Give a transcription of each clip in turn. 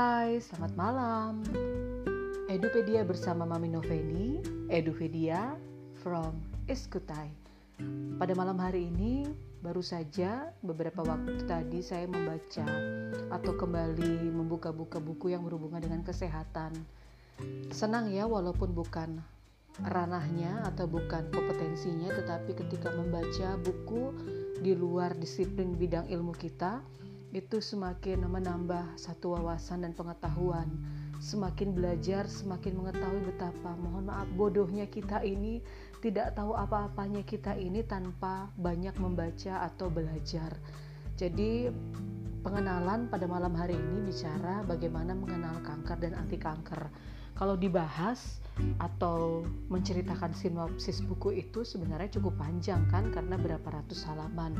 Hai, selamat malam. Edupedia bersama Mami Noveni, Edupedia from Iskutai. Pada malam hari ini, baru saja beberapa waktu tadi saya membaca atau kembali membuka-buka buku yang berhubungan dengan kesehatan. Senang ya, walaupun bukan ranahnya atau bukan kompetensinya, tetapi ketika membaca buku di luar disiplin bidang ilmu kita, itu semakin menambah satu wawasan dan pengetahuan. Semakin belajar, semakin mengetahui betapa mohon maaf bodohnya kita ini tidak tahu apa-apanya kita ini tanpa banyak membaca atau belajar. Jadi pengenalan pada malam hari ini bicara bagaimana mengenal kanker dan anti kanker. Kalau dibahas atau menceritakan sinopsis buku itu sebenarnya cukup panjang kan karena berapa ratus halaman.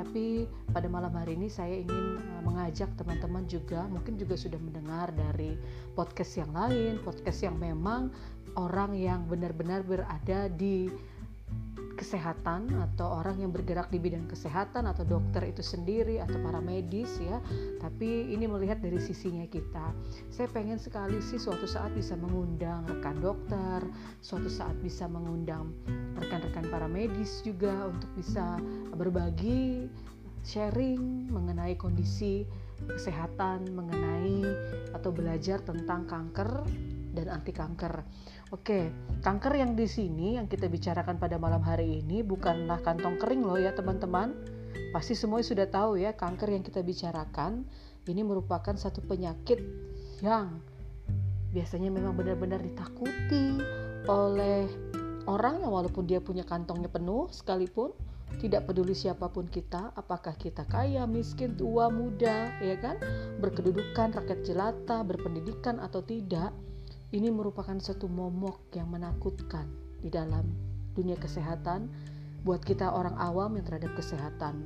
Tapi pada malam hari ini saya ingin eh, mengajak teman-teman juga mungkin juga sudah mendengar dari podcast yang lain, podcast yang memang orang yang benar-benar berada di kesehatan atau orang yang bergerak di bidang kesehatan atau dokter itu sendiri atau para medis ya. Tapi ini melihat dari sisinya kita. Saya pengen sekali sih suatu saat bisa mengundang rekan dokter suatu saat bisa mengundang rekan-rekan para medis juga untuk bisa berbagi sharing mengenai kondisi kesehatan mengenai atau belajar tentang kanker dan anti kanker Oke, kanker yang di sini yang kita bicarakan pada malam hari ini bukanlah kantong kering loh ya teman-teman. Pasti semua sudah tahu ya kanker yang kita bicarakan ini merupakan satu penyakit yang biasanya memang benar-benar ditakuti oleh orang yang walaupun dia punya kantongnya penuh sekalipun tidak peduli siapa pun kita, apakah kita kaya, miskin, tua, muda, ya kan, berkedudukan, rakyat jelata, berpendidikan atau tidak, ini merupakan satu momok yang menakutkan di dalam dunia kesehatan buat kita orang awam yang terhadap kesehatan.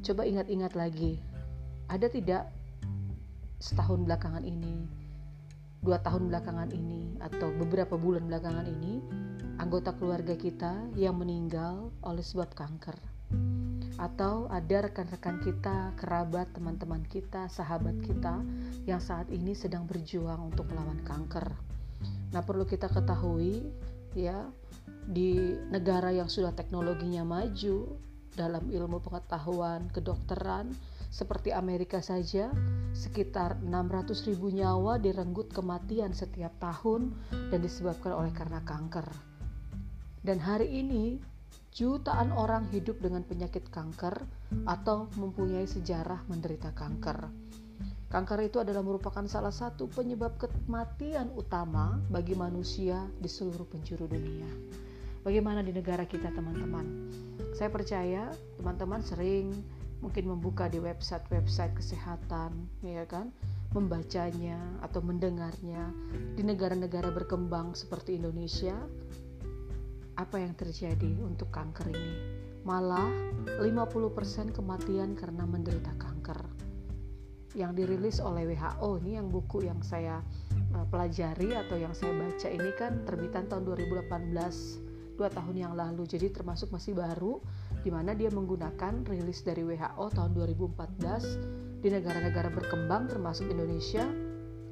Coba ingat-ingat lagi, ada tidak setahun belakangan ini, dua tahun belakangan ini, atau beberapa bulan belakangan ini, anggota keluarga kita yang meninggal oleh sebab kanker? Atau ada rekan-rekan kita, kerabat, teman-teman kita, sahabat kita yang saat ini sedang berjuang untuk melawan kanker. Nah, perlu kita ketahui ya, di negara yang sudah teknologinya maju dalam ilmu pengetahuan kedokteran seperti Amerika saja sekitar 600 ribu nyawa direnggut kematian setiap tahun dan disebabkan oleh karena kanker. Dan hari ini jutaan orang hidup dengan penyakit kanker atau mempunyai sejarah menderita kanker. Kanker itu adalah merupakan salah satu penyebab kematian utama bagi manusia di seluruh penjuru dunia. Bagaimana di negara kita, teman-teman? Saya percaya teman-teman sering mungkin membuka di website-website kesehatan, ya kan? Membacanya atau mendengarnya di negara-negara berkembang seperti Indonesia, apa yang terjadi untuk kanker ini? Malah 50% kematian karena menderita kanker. Yang dirilis oleh WHO ini yang buku yang saya uh, pelajari atau yang saya baca ini kan terbitan tahun 2018, dua tahun yang lalu. Jadi termasuk masih baru di mana dia menggunakan rilis dari WHO tahun 2014 di negara-negara berkembang termasuk Indonesia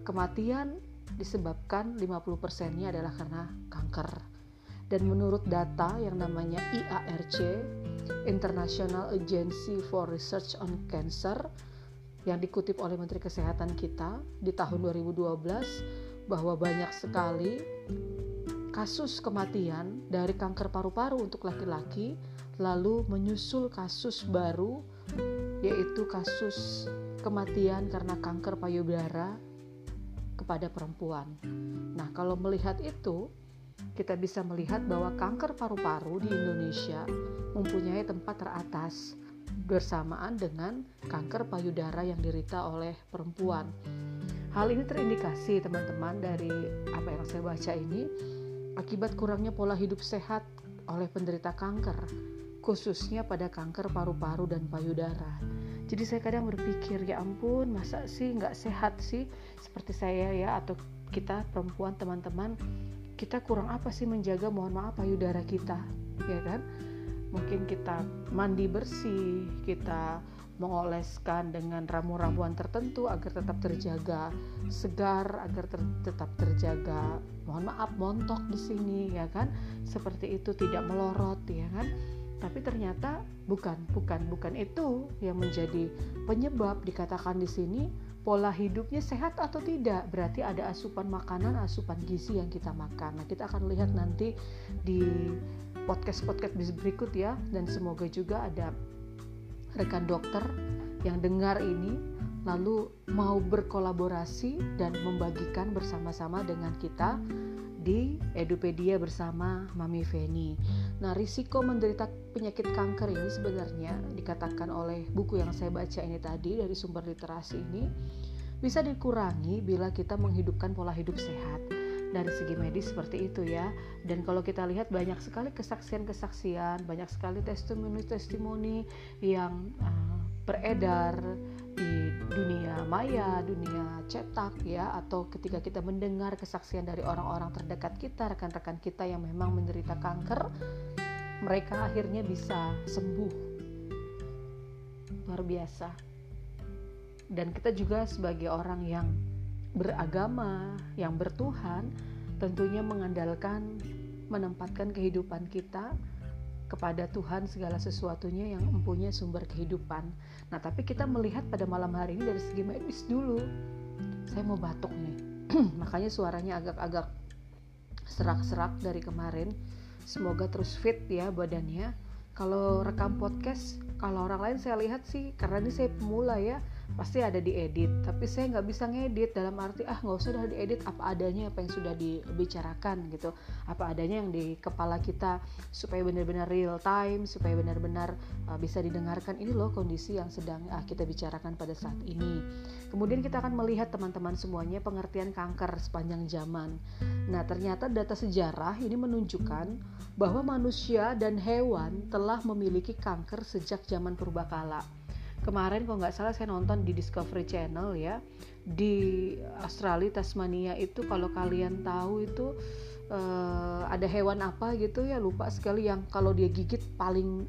kematian disebabkan 50%-nya adalah karena kanker dan menurut data yang namanya IARC International Agency for Research on Cancer yang dikutip oleh Menteri Kesehatan kita di tahun 2012 bahwa banyak sekali kasus kematian dari kanker paru-paru untuk laki-laki lalu menyusul kasus baru yaitu kasus kematian karena kanker payudara kepada perempuan. Nah, kalau melihat itu, kita bisa melihat bahwa kanker paru-paru di Indonesia mempunyai tempat teratas bersamaan dengan kanker payudara yang dirita oleh perempuan. Hal ini terindikasi teman-teman dari apa yang saya baca ini akibat kurangnya pola hidup sehat oleh penderita kanker, khususnya pada kanker paru-paru dan payudara. Jadi saya kadang berpikir ya ampun masa sih nggak sehat sih seperti saya ya atau kita perempuan teman-teman kita kurang apa sih menjaga? Mohon maaf payudara kita ya kan? Mungkin kita mandi bersih kita mengoleskan dengan ramu-ramuan tertentu agar tetap terjaga segar, agar ter tetap terjaga mohon maaf montok di sini ya kan? Seperti itu tidak melorot ya kan? Tapi ternyata bukan bukan bukan itu yang menjadi penyebab dikatakan di sini pola hidupnya sehat atau tidak? Berarti ada asupan makanan asupan gizi yang kita makan. Nah kita akan lihat nanti di podcast podcast berikut ya. Dan semoga juga ada rekan dokter yang dengar ini lalu mau berkolaborasi dan membagikan bersama-sama dengan kita di Edupedia bersama Mami Feni. Nah, risiko menderita penyakit kanker ini sebenarnya dikatakan oleh buku yang saya baca ini tadi dari sumber literasi ini bisa dikurangi bila kita menghidupkan pola hidup sehat dari segi medis seperti itu ya. Dan kalau kita lihat banyak sekali kesaksian-kesaksian, banyak sekali testimoni-testimoni yang uh, beredar di dunia maya, dunia cetak ya atau ketika kita mendengar kesaksian dari orang-orang terdekat kita, rekan-rekan kita yang memang menderita kanker, mereka akhirnya bisa sembuh. Luar biasa. Dan kita juga sebagai orang yang beragama, yang bertuhan, tentunya mengandalkan menempatkan kehidupan kita kepada Tuhan segala sesuatunya yang mempunyai sumber kehidupan. Nah, tapi kita melihat pada malam hari ini dari segi medis dulu. Saya mau batuk nih. Makanya suaranya agak-agak serak-serak dari kemarin. Semoga terus fit ya badannya. Kalau rekam podcast, kalau orang lain saya lihat sih karena ini saya pemula ya pasti ada diedit. Tapi saya nggak bisa ngedit dalam arti ah nggak usah udah diedit apa adanya apa yang sudah dibicarakan gitu. Apa adanya yang di kepala kita supaya benar-benar real time supaya benar-benar uh, bisa didengarkan. Ini loh kondisi yang sedang uh, kita bicarakan pada saat ini. Kemudian kita akan melihat teman-teman semuanya pengertian kanker sepanjang zaman. Nah ternyata data sejarah ini menunjukkan bahwa manusia dan hewan telah memiliki kanker sejak zaman purbakala kemarin kalau nggak salah saya nonton di Discovery Channel ya. Di Australia Tasmania itu kalau kalian tahu itu uh, ada hewan apa gitu ya lupa sekali yang kalau dia gigit paling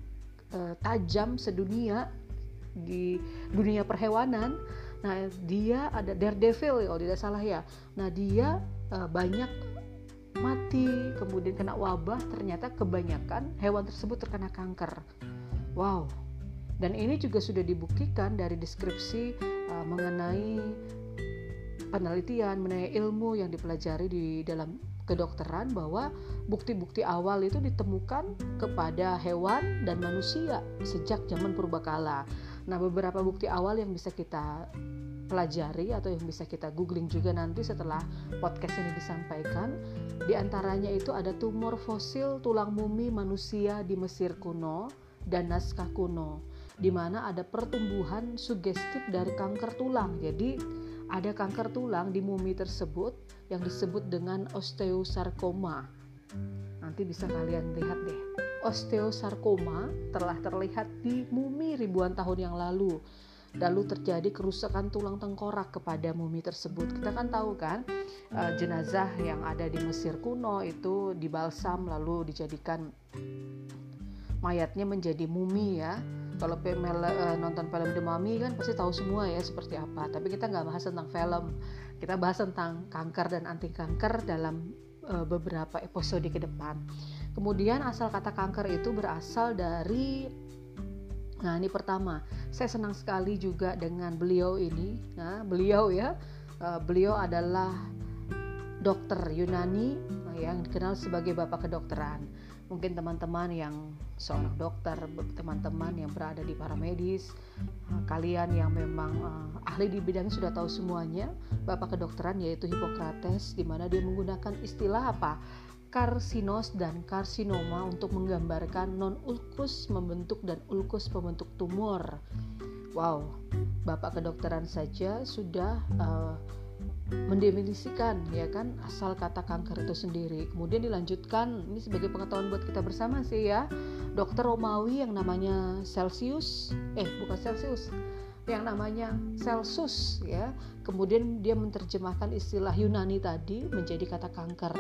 uh, tajam sedunia di dunia perhewanan. Nah dia ada daredevil kalau tidak salah ya. Nah dia uh, banyak mati kemudian kena wabah ternyata kebanyakan hewan tersebut terkena kanker. Wow dan ini juga sudah dibuktikan dari deskripsi uh, mengenai penelitian mengenai ilmu yang dipelajari di dalam kedokteran bahwa bukti-bukti awal itu ditemukan kepada hewan dan manusia sejak zaman purbakala. Nah, beberapa bukti awal yang bisa kita pelajari atau yang bisa kita googling juga nanti setelah podcast ini disampaikan, di antaranya itu ada tumor fosil tulang mumi manusia di Mesir kuno dan naskah kuno di mana ada pertumbuhan sugestif dari kanker tulang. Jadi ada kanker tulang di mumi tersebut yang disebut dengan osteosarkoma. Nanti bisa kalian lihat deh. Osteosarkoma telah terlihat di mumi ribuan tahun yang lalu. Lalu terjadi kerusakan tulang tengkorak kepada mumi tersebut. Kita kan tahu kan uh, jenazah yang ada di Mesir kuno itu dibalsam lalu dijadikan mayatnya menjadi mumi ya kalau pemel uh, nonton film The Mummy kan pasti tahu semua ya seperti apa. Tapi kita nggak bahas tentang film. Kita bahas tentang kanker dan anti kanker dalam uh, beberapa episode ke depan. Kemudian asal kata kanker itu berasal dari nah ini pertama. Saya senang sekali juga dengan beliau ini. Nah beliau ya uh, beliau adalah dokter Yunani yang dikenal sebagai bapak kedokteran. Mungkin teman-teman yang seorang dokter, teman-teman yang berada di paramedis, eh, kalian yang memang uh, ahli di bidang sudah tahu semuanya, Bapak kedokteran yaitu Hippocrates di mana dia menggunakan istilah apa? karsinos dan karsinoma untuk menggambarkan non ulkus membentuk dan ulkus pembentuk tumor. Wow, Bapak kedokteran saja sudah uh, mendefinisikan ya kan asal kata kanker itu sendiri. Kemudian dilanjutkan ini sebagai pengetahuan buat kita bersama sih ya. Dokter Romawi yang namanya Celsius, eh bukan Celsius, yang namanya Celsus ya. Kemudian dia menerjemahkan istilah Yunani tadi menjadi kata kanker.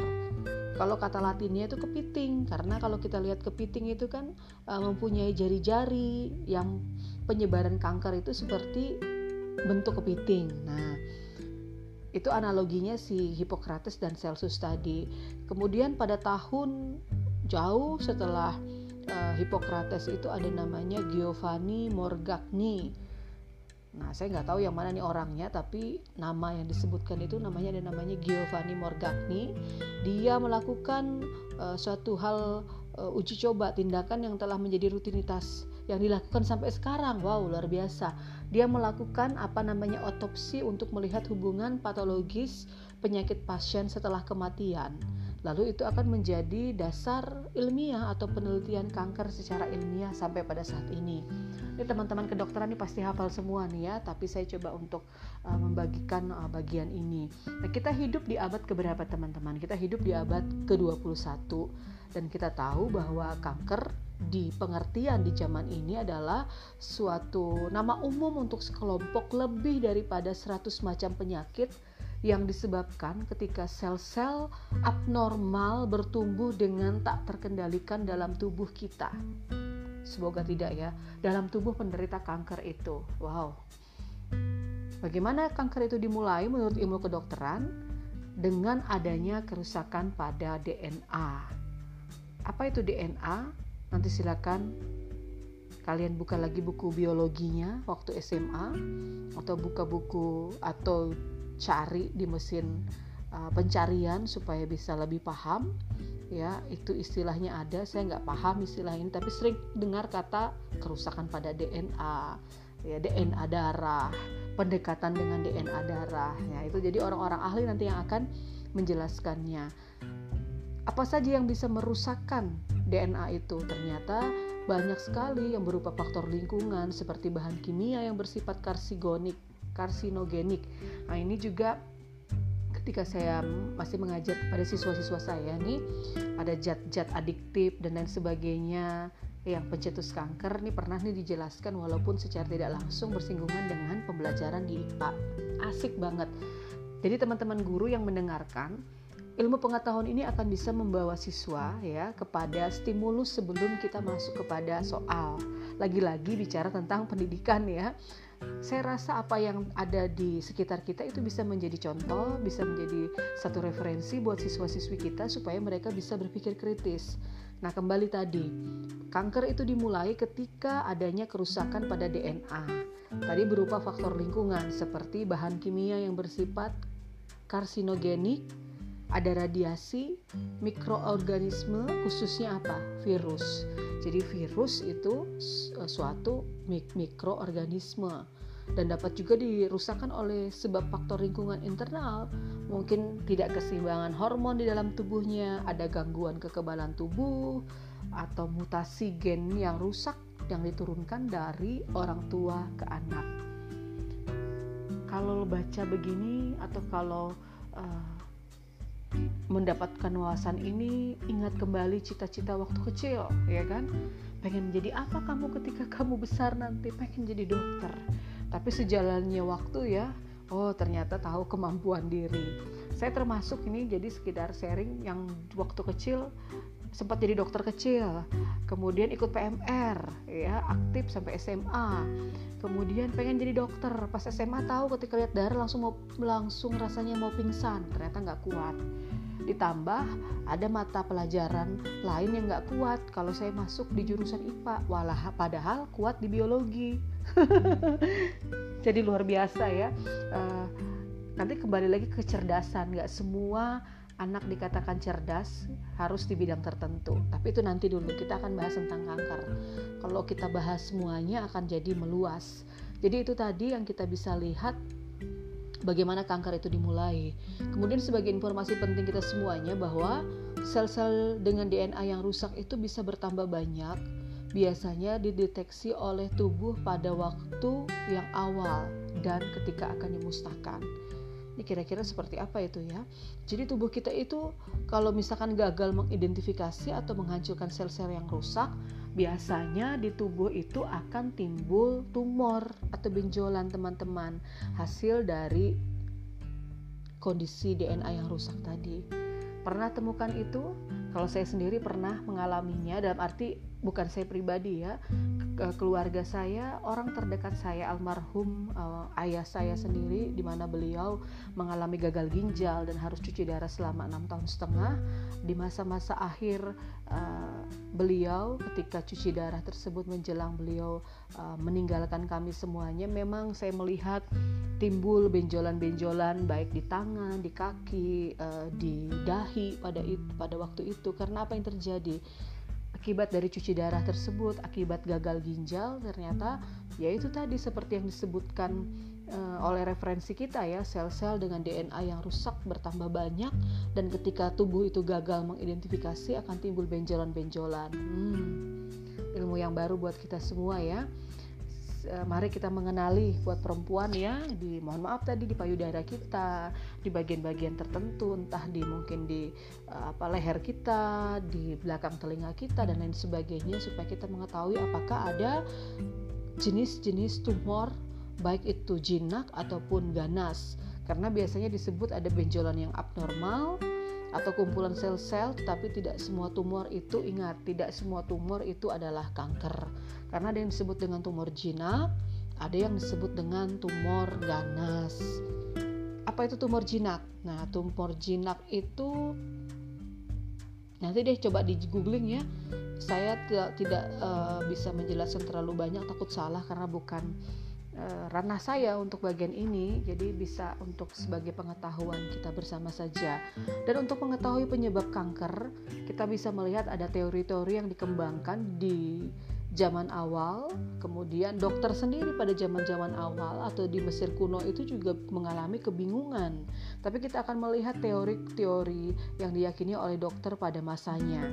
Kalau kata latinnya itu kepiting karena kalau kita lihat kepiting itu kan uh, mempunyai jari-jari yang penyebaran kanker itu seperti bentuk kepiting. Nah, itu analoginya si Hippocrates dan Celsus tadi. Kemudian pada tahun jauh setelah uh, Hippocrates itu ada namanya Giovanni Morgagni. Nah, saya nggak tahu yang mana nih orangnya, tapi nama yang disebutkan itu namanya ada namanya Giovanni Morgagni. Dia melakukan uh, suatu hal uh, uji coba tindakan yang telah menjadi rutinitas yang dilakukan sampai sekarang. Wow, luar biasa. Dia melakukan apa namanya otopsi untuk melihat hubungan patologis penyakit pasien setelah kematian. Lalu itu akan menjadi dasar ilmiah atau penelitian kanker secara ilmiah sampai pada saat ini. Ini teman-teman kedokteran ini pasti hafal semua nih ya, tapi saya coba untuk uh, membagikan uh, bagian ini. Nah, kita hidup di abad keberapa teman-teman? Kita hidup di abad ke-21 dan kita tahu bahwa kanker di pengertian di zaman ini adalah suatu nama umum untuk sekelompok lebih daripada 100 macam penyakit yang disebabkan ketika sel-sel abnormal bertumbuh dengan tak terkendalikan dalam tubuh kita. Semoga tidak ya, dalam tubuh penderita kanker itu. Wow. Bagaimana kanker itu dimulai menurut ilmu kedokteran? Dengan adanya kerusakan pada DNA. Apa itu DNA? Nanti silakan kalian buka lagi buku biologinya waktu SMA atau buka buku atau cari di mesin uh, pencarian supaya bisa lebih paham. Ya itu istilahnya ada. Saya nggak paham istilah ini tapi sering dengar kata kerusakan pada DNA ya DNA darah pendekatan dengan DNA darah. Ya itu jadi orang-orang ahli nanti yang akan menjelaskannya. Apa saja yang bisa merusakkan DNA itu? Ternyata banyak sekali yang berupa faktor lingkungan seperti bahan kimia yang bersifat karsigonik karsinogenik. Nah, ini juga ketika saya masih mengajar kepada siswa-siswa saya nih ada zat-zat adiktif dan lain sebagainya yang pencetus kanker nih pernah nih dijelaskan walaupun secara tidak langsung bersinggungan dengan pembelajaran di IPA. Asik banget. Jadi teman-teman guru yang mendengarkan ilmu pengetahuan ini akan bisa membawa siswa ya kepada stimulus sebelum kita masuk kepada soal. Lagi-lagi bicara tentang pendidikan ya saya rasa apa yang ada di sekitar kita itu bisa menjadi contoh, bisa menjadi satu referensi buat siswa-siswi kita supaya mereka bisa berpikir kritis. Nah, kembali tadi, kanker itu dimulai ketika adanya kerusakan pada DNA. Tadi berupa faktor lingkungan seperti bahan kimia yang bersifat karsinogenik, ada radiasi, mikroorganisme, khususnya apa? Virus. Jadi virus itu suatu mik mikroorganisme dan dapat juga dirusakkan oleh sebab faktor lingkungan internal mungkin tidak keseimbangan hormon di dalam tubuhnya ada gangguan kekebalan tubuh atau mutasi gen yang rusak yang diturunkan dari orang tua ke anak kalau baca begini atau kalau uh, mendapatkan wawasan ini ingat kembali cita-cita waktu kecil ya kan? Pengen jadi apa kamu ketika kamu besar nanti? Pengen jadi dokter. Tapi sejalannya waktu ya oh ternyata tahu kemampuan diri. Saya termasuk ini jadi sekedar sharing yang waktu kecil sempat jadi dokter kecil. Kemudian ikut PMR ya aktif sampai SMA kemudian pengen jadi dokter. Pas SMA tahu ketika lihat darah langsung mau langsung rasanya mau pingsan. Ternyata nggak kuat. Ditambah ada mata pelajaran lain yang nggak kuat kalau saya masuk di jurusan IPA walah padahal kuat di biologi. Jadi luar biasa ya. Uh, nanti kembali lagi ke kecerdasan. Nggak semua anak dikatakan cerdas harus di bidang tertentu. Tapi itu nanti dulu kita akan bahas tentang kanker. Kalau kita bahas semuanya akan jadi meluas. Jadi itu tadi yang kita bisa lihat bagaimana kanker itu dimulai. Kemudian sebagai informasi penting kita semuanya bahwa sel-sel dengan DNA yang rusak itu bisa bertambah banyak. Biasanya dideteksi oleh tubuh pada waktu yang awal dan ketika akan dimusnahkan. Ini kira-kira seperti apa itu ya? Jadi tubuh kita itu kalau misalkan gagal mengidentifikasi atau menghancurkan sel-sel yang rusak, biasanya di tubuh itu akan timbul tumor atau benjolan teman-teman hasil dari kondisi DNA yang rusak tadi. Pernah temukan itu? Kalau saya sendiri pernah mengalaminya dalam arti bukan saya pribadi ya, keluarga saya, orang terdekat saya almarhum uh, ayah saya sendiri di mana beliau mengalami gagal ginjal dan harus cuci darah selama enam tahun setengah di masa-masa akhir uh, beliau ketika cuci darah tersebut menjelang beliau uh, meninggalkan kami semuanya memang saya melihat timbul benjolan-benjolan baik di tangan, di kaki, uh, di dahi pada itu pada waktu itu. Karena apa yang terjadi? Akibat dari cuci darah tersebut, akibat gagal ginjal ternyata yaitu tadi seperti yang disebutkan uh, oleh referensi kita ya, sel-sel dengan DNA yang rusak bertambah banyak dan ketika tubuh itu gagal mengidentifikasi akan timbul benjolan-benjolan. Hmm, ilmu yang baru buat kita semua ya. Eh, mari kita mengenali buat perempuan ya di mohon maaf tadi di payudara kita di bagian-bagian tertentu entah di mungkin di uh, apa leher kita di belakang telinga kita dan lain sebagainya supaya kita mengetahui apakah ada jenis-jenis tumor baik itu jinak ataupun ganas. Karena biasanya disebut ada benjolan yang abnormal atau kumpulan sel-sel tetapi tidak semua tumor itu ingat tidak semua tumor itu adalah kanker. Karena ada yang disebut dengan tumor jinak ada yang disebut dengan tumor ganas. Apa itu tumor jinak? Nah tumor jinak itu nanti deh coba di googling ya. Saya tidak tidak uh, bisa menjelaskan terlalu banyak takut salah karena bukan ranah saya untuk bagian ini jadi bisa untuk sebagai pengetahuan kita bersama saja. Dan untuk mengetahui penyebab kanker kita bisa melihat ada teori-teori yang dikembangkan di zaman awal, kemudian dokter sendiri pada zaman-zaman awal atau di Mesir kuno itu juga mengalami kebingungan. Tapi kita akan melihat teori-teori yang diyakini oleh dokter pada masanya.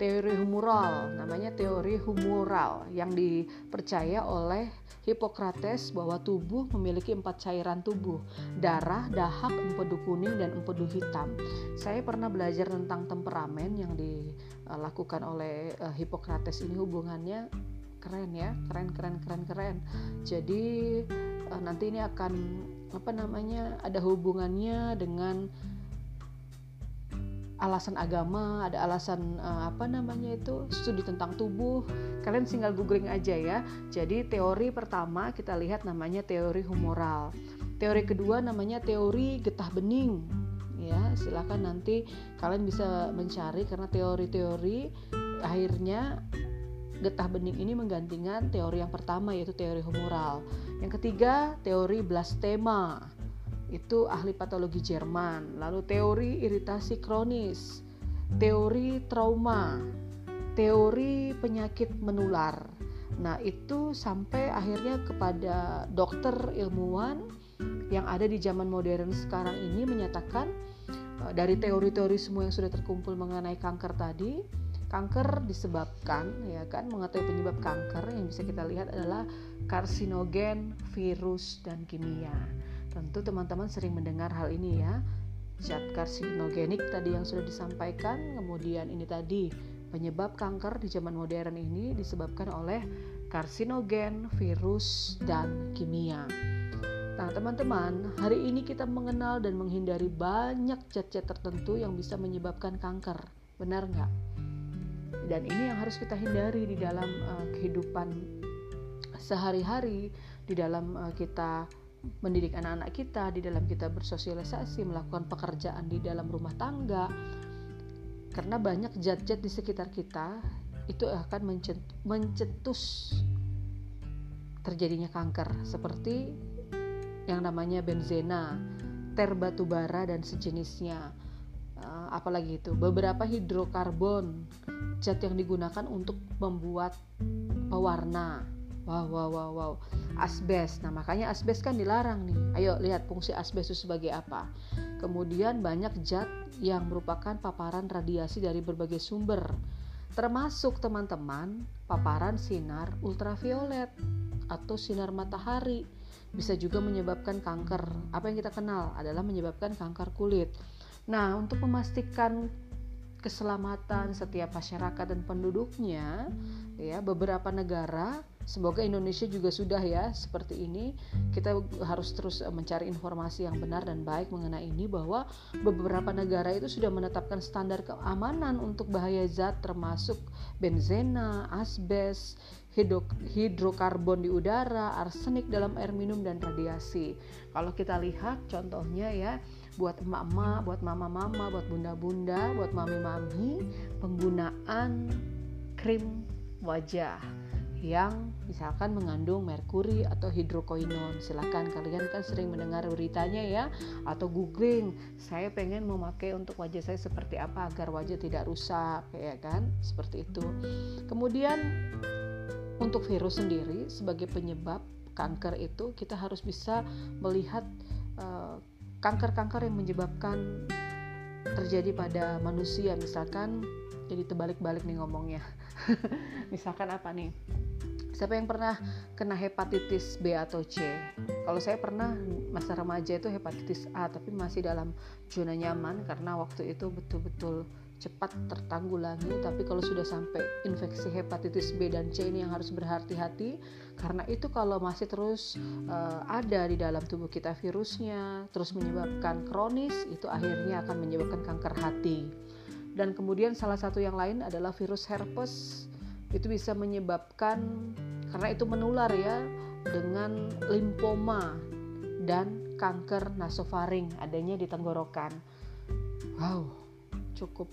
Teori humoral, namanya teori humoral yang dipercaya oleh Hippocrates bahwa tubuh memiliki empat cairan tubuh, darah, dahak, empedu kuning, dan empedu hitam. Saya pernah belajar tentang temperamen yang dilakukan oleh uh, Hippocrates ini hubungannya keren ya, keren keren keren keren. Jadi uh, nanti ini akan apa namanya ada hubungannya dengan alasan agama, ada alasan uh, apa namanya itu studi tentang tubuh. Kalian tinggal googling aja ya. Jadi teori pertama kita lihat namanya teori humoral. Teori kedua namanya teori getah bening. Ya, silakan nanti kalian bisa mencari karena teori-teori akhirnya getah bening ini menggantikan teori yang pertama yaitu teori humoral. Yang ketiga, teori blastema itu ahli patologi Jerman. Lalu teori iritasi kronis, teori trauma, teori penyakit menular. Nah, itu sampai akhirnya kepada dokter ilmuwan yang ada di zaman modern sekarang ini menyatakan eh, dari teori-teori semua yang sudah terkumpul mengenai kanker tadi, kanker disebabkan ya kan mengetahui penyebab kanker yang bisa kita lihat adalah karsinogen, virus dan kimia. Tentu teman-teman sering mendengar hal ini ya. Zat karsinogenik tadi yang sudah disampaikan, kemudian ini tadi penyebab kanker di zaman modern ini disebabkan oleh karsinogen, virus, dan kimia. Nah, teman-teman, hari ini kita mengenal dan menghindari banyak zat-zat tertentu yang bisa menyebabkan kanker. Benar nggak? Dan ini yang harus kita hindari di dalam uh, kehidupan sehari-hari, di dalam uh, kita mendidik anak-anak kita di dalam kita bersosialisasi melakukan pekerjaan di dalam rumah tangga karena banyak zat-zat di sekitar kita itu akan mencetus terjadinya kanker seperti yang namanya benzena, ter dan sejenisnya. Uh, apalagi itu beberapa hidrokarbon zat yang digunakan untuk membuat pewarna Wow, wow, wow, wow. Asbes. Nah, makanya asbes kan dilarang nih. Ayo lihat fungsi asbes itu sebagai apa. Kemudian banyak zat yang merupakan paparan radiasi dari berbagai sumber. Termasuk teman-teman paparan sinar ultraviolet atau sinar matahari bisa juga menyebabkan kanker. Apa yang kita kenal adalah menyebabkan kanker kulit. Nah, untuk memastikan keselamatan setiap masyarakat dan penduduknya ya beberapa negara Semoga Indonesia juga sudah ya seperti ini. Kita harus terus eh, mencari informasi yang benar dan baik mengenai ini bahwa beberapa negara itu sudah menetapkan standar keamanan untuk bahaya zat termasuk benzena, asbes, hidrokarbon di udara, arsenik dalam air minum dan radiasi. Kalau kita lihat contohnya ya buat emak-emak, buat mama-mama, buat bunda-bunda, buat mami-mami penggunaan krim wajah yang misalkan mengandung merkuri atau hidrokoinon. Silahkan kalian kan sering mendengar beritanya ya atau googling. Saya pengen memakai untuk wajah saya seperti apa agar wajah tidak rusak ya kan? Seperti itu. Kemudian untuk virus sendiri sebagai penyebab kanker itu kita harus bisa melihat kanker kanker-kanker yang menyebabkan terjadi pada manusia misalkan jadi terbalik-balik nih ngomongnya misalkan apa nih Siapa yang pernah kena hepatitis B atau C? Kalau saya pernah masa remaja itu hepatitis A, tapi masih dalam zona nyaman karena waktu itu betul-betul cepat tertanggulangi. Tapi kalau sudah sampai infeksi hepatitis B dan C ini yang harus berhati-hati karena itu kalau masih terus uh, ada di dalam tubuh kita virusnya, terus menyebabkan kronis, itu akhirnya akan menyebabkan kanker hati. Dan kemudian salah satu yang lain adalah virus herpes itu bisa menyebabkan karena itu menular ya dengan limfoma dan kanker nasofaring adanya di tenggorokan. Wow, cukup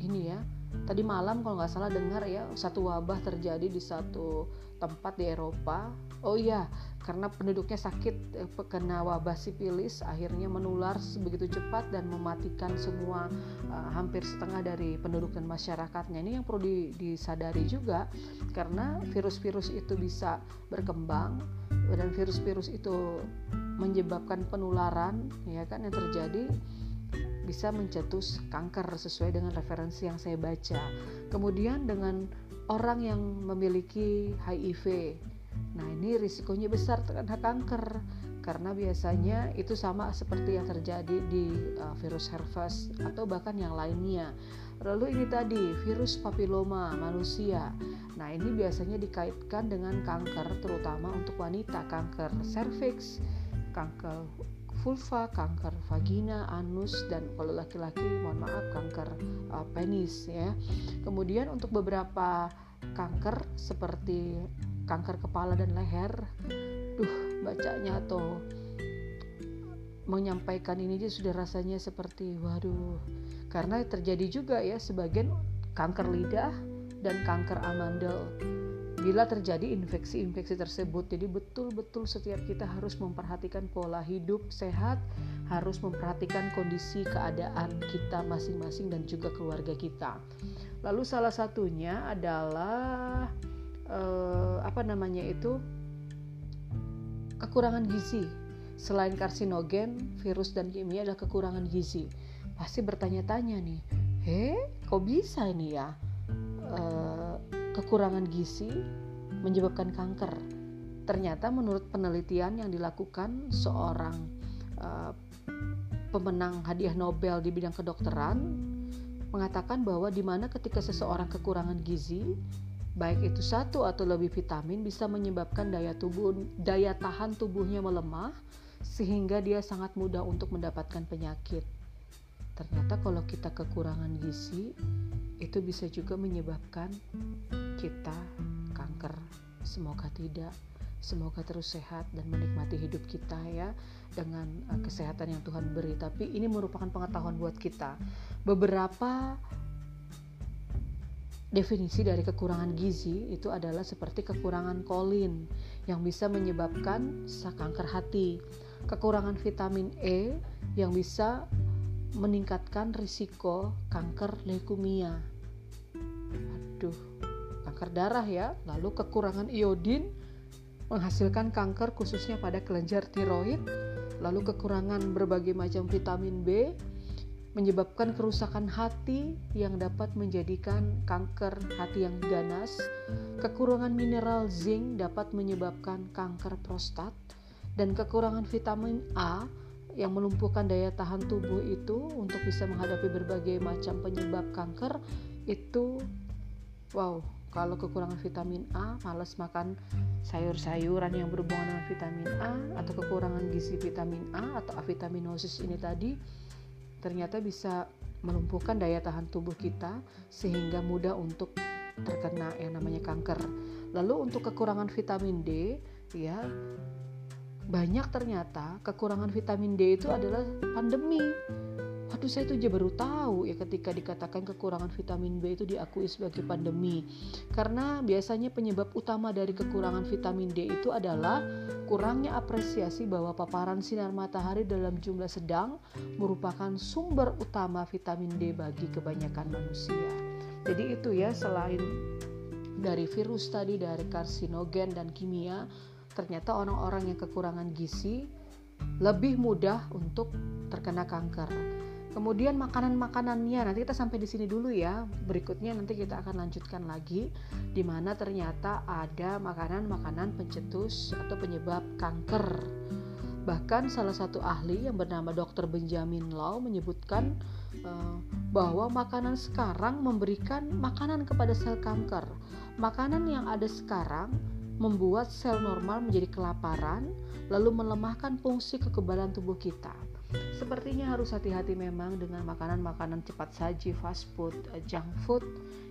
ini ya. Tadi malam kalau nggak salah dengar ya satu wabah terjadi di satu tempat di Eropa. Oh iya, karena penduduknya sakit eh, kena wabah sipilis akhirnya menular sebegitu cepat dan mematikan semua uh, hampir setengah dari penduduk dan masyarakatnya ini yang perlu disadari juga karena virus-virus itu bisa berkembang dan virus-virus itu menyebabkan penularan ya kan yang terjadi bisa mencetus kanker sesuai dengan referensi yang saya baca kemudian dengan orang yang memiliki HIV Nah, ini risikonya besar terkena kanker karena biasanya itu sama seperti yang terjadi di uh, virus herpes atau bahkan yang lainnya. Lalu ini tadi virus papiloma manusia. Nah, ini biasanya dikaitkan dengan kanker terutama untuk wanita, kanker serviks, kanker vulva, kanker vagina, anus dan kalau laki-laki mohon maaf kanker uh, penis ya. Kemudian untuk beberapa kanker seperti kanker kepala dan leher duh bacanya atau menyampaikan ini aja sudah rasanya seperti waduh karena terjadi juga ya sebagian kanker lidah dan kanker amandel bila terjadi infeksi-infeksi tersebut jadi betul-betul setiap kita harus memperhatikan pola hidup sehat harus memperhatikan kondisi keadaan kita masing-masing dan juga keluarga kita lalu salah satunya adalah uh, apa namanya itu kekurangan gizi. Selain karsinogen, virus dan kimia ada kekurangan gizi. Pasti bertanya-tanya nih, he, kok bisa ini ya? Uh, kekurangan gizi menyebabkan kanker. Ternyata menurut penelitian yang dilakukan seorang uh, pemenang hadiah Nobel di bidang kedokteran mengatakan bahwa di mana ketika seseorang kekurangan gizi, baik itu satu atau lebih vitamin bisa menyebabkan daya tubuh daya tahan tubuhnya melemah sehingga dia sangat mudah untuk mendapatkan penyakit. Ternyata kalau kita kekurangan gizi itu bisa juga menyebabkan kita kanker. Semoga tidak. Semoga terus sehat dan menikmati hidup kita ya dengan uh, kesehatan yang Tuhan beri. Tapi ini merupakan pengetahuan buat kita. Beberapa Definisi dari kekurangan gizi itu adalah seperti kekurangan kolin yang bisa menyebabkan kanker hati, kekurangan vitamin E yang bisa meningkatkan risiko kanker leukemia. Aduh, kanker darah ya. Lalu kekurangan iodin menghasilkan kanker khususnya pada kelenjar tiroid. Lalu kekurangan berbagai macam vitamin B menyebabkan kerusakan hati yang dapat menjadikan kanker hati yang ganas. Kekurangan mineral zinc dapat menyebabkan kanker prostat dan kekurangan vitamin A yang melumpuhkan daya tahan tubuh itu untuk bisa menghadapi berbagai macam penyebab kanker itu wow kalau kekurangan vitamin A males makan sayur-sayuran yang berhubungan dengan vitamin A atau kekurangan gizi vitamin A atau avitaminosis ini tadi ternyata bisa melumpuhkan daya tahan tubuh kita sehingga mudah untuk terkena yang namanya kanker. Lalu untuk kekurangan vitamin D ya banyak ternyata kekurangan vitamin D itu adalah pandemi. Waduh saya tuh baru tahu ya ketika dikatakan kekurangan vitamin B itu diakui sebagai pandemi. Karena biasanya penyebab utama dari kekurangan vitamin D itu adalah kurangnya apresiasi bahwa paparan sinar matahari dalam jumlah sedang merupakan sumber utama vitamin D bagi kebanyakan manusia. Jadi itu ya selain dari virus tadi, dari karsinogen dan kimia, ternyata orang-orang yang kekurangan gizi lebih mudah untuk terkena kanker. Kemudian makanan-makanannya nanti kita sampai di sini dulu ya. Berikutnya nanti kita akan lanjutkan lagi di mana ternyata ada makanan-makanan pencetus atau penyebab kanker. Bahkan salah satu ahli yang bernama Dr. Benjamin Lau menyebutkan uh, bahwa makanan sekarang memberikan makanan kepada sel kanker. Makanan yang ada sekarang membuat sel normal menjadi kelaparan, lalu melemahkan fungsi kekebalan tubuh kita. Sepertinya harus hati-hati memang dengan makanan-makanan cepat saji, fast food, eh, junk food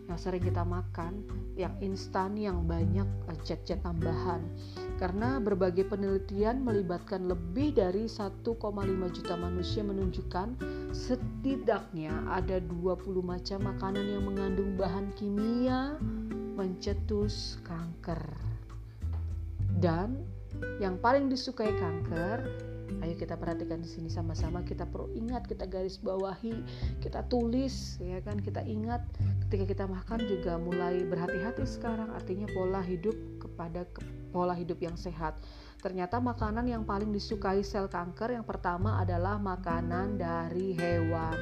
yang sering kita makan, yang instan, yang banyak eh, zat-zat tambahan. Karena berbagai penelitian melibatkan lebih dari 1,5 juta manusia menunjukkan setidaknya ada 20 macam makanan yang mengandung bahan kimia mencetus kanker. Dan yang paling disukai kanker, ayo kita perhatikan di sini sama-sama kita perlu ingat, kita garis bawahi, kita tulis ya kan, kita ingat ketika kita makan juga mulai berhati-hati sekarang artinya pola hidup kepada ke, pola hidup yang sehat. Ternyata makanan yang paling disukai sel kanker yang pertama adalah makanan dari hewan.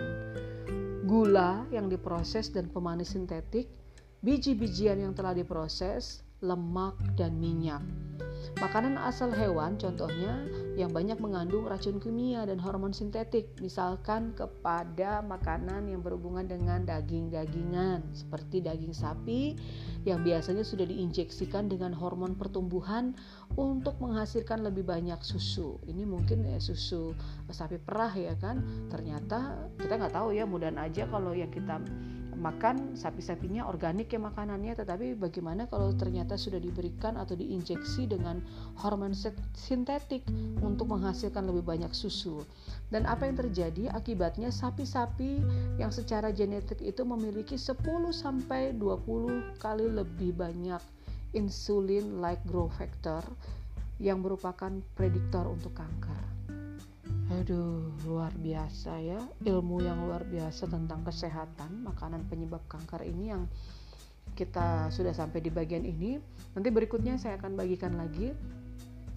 Gula yang diproses dan pemanis sintetik, biji-bijian yang telah diproses, lemak, dan minyak. Makanan asal hewan contohnya yang banyak mengandung racun kimia dan hormon sintetik, misalkan kepada makanan yang berhubungan dengan daging-dagingan seperti daging sapi yang biasanya sudah diinjeksikan dengan hormon pertumbuhan untuk menghasilkan lebih banyak susu. Ini mungkin ya susu sapi perah ya kan. Ternyata kita nggak tahu ya, mudah aja kalau yang kita makan sapi-sapinya organik ya makanannya tetapi bagaimana kalau ternyata sudah diberikan atau diinjeksi dengan hormon sintetik untuk menghasilkan lebih banyak susu. Dan apa yang terjadi? Akibatnya sapi-sapi yang secara genetik itu memiliki 10 sampai 20 kali lebih banyak insulin like growth factor yang merupakan prediktor untuk kanker Aduh, luar biasa ya. Ilmu yang luar biasa tentang kesehatan makanan penyebab kanker ini yang kita sudah sampai di bagian ini. Nanti berikutnya saya akan bagikan lagi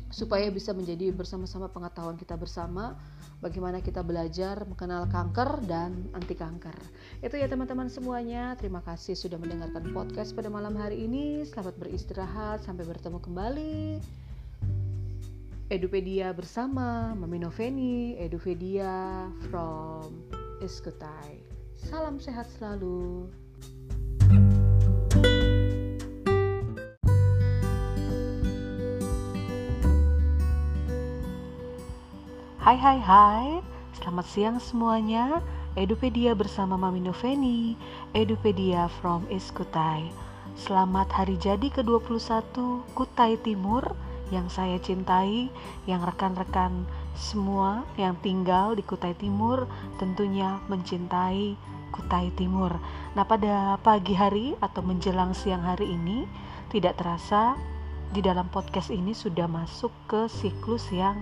supaya bisa menjadi bersama-sama pengetahuan kita bersama bagaimana kita belajar mengenal kanker dan anti kanker. Itu ya teman-teman semuanya. Terima kasih sudah mendengarkan podcast pada malam hari ini. Selamat beristirahat. Sampai bertemu kembali. Edupedia bersama Mami Noveni, Edupedia from Iskutai. Salam sehat selalu. Hai hai hai, selamat siang semuanya. Edupedia bersama Mami Noveni, Edupedia from Iskutai. Selamat hari jadi ke-21 Kutai Timur yang saya cintai, yang rekan-rekan semua yang tinggal di Kutai Timur tentunya mencintai Kutai Timur. Nah, pada pagi hari atau menjelang siang hari ini tidak terasa di dalam podcast ini sudah masuk ke siklus yang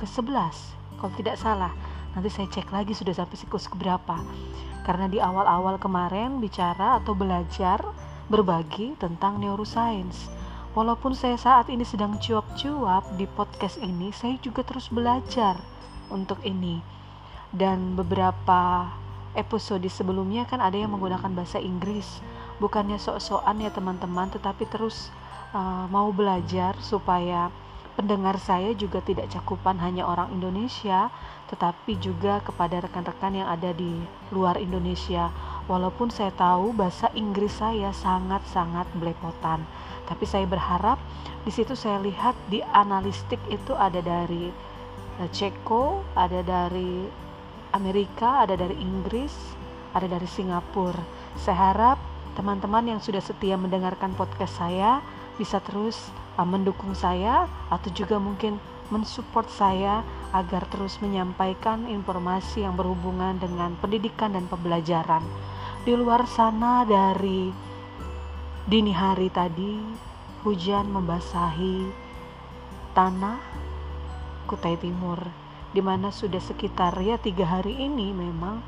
ke-11. Kalau tidak salah, nanti saya cek lagi sudah sampai siklus keberapa. Karena di awal-awal kemarin bicara atau belajar berbagi tentang neuroscience Walaupun saya saat ini sedang cuap-cuap di podcast ini, saya juga terus belajar untuk ini. Dan beberapa episode sebelumnya kan ada yang menggunakan bahasa Inggris. Bukannya sok-sokan ya teman-teman, tetapi terus uh, mau belajar supaya pendengar saya juga tidak cakupan hanya orang Indonesia, tetapi juga kepada rekan-rekan yang ada di luar Indonesia. Walaupun saya tahu bahasa Inggris saya sangat-sangat belepotan, tapi saya berharap di situ saya lihat di analistik itu ada dari eh, Ceko, ada dari Amerika, ada dari Inggris, ada dari Singapura. Saya harap teman-teman yang sudah setia mendengarkan podcast saya bisa terus uh, mendukung saya atau juga mungkin mensupport saya agar terus menyampaikan informasi yang berhubungan dengan pendidikan dan pembelajaran. Di luar sana dari dini hari tadi, hujan membasahi tanah Kutai Timur, di mana sudah sekitar ya tiga hari ini memang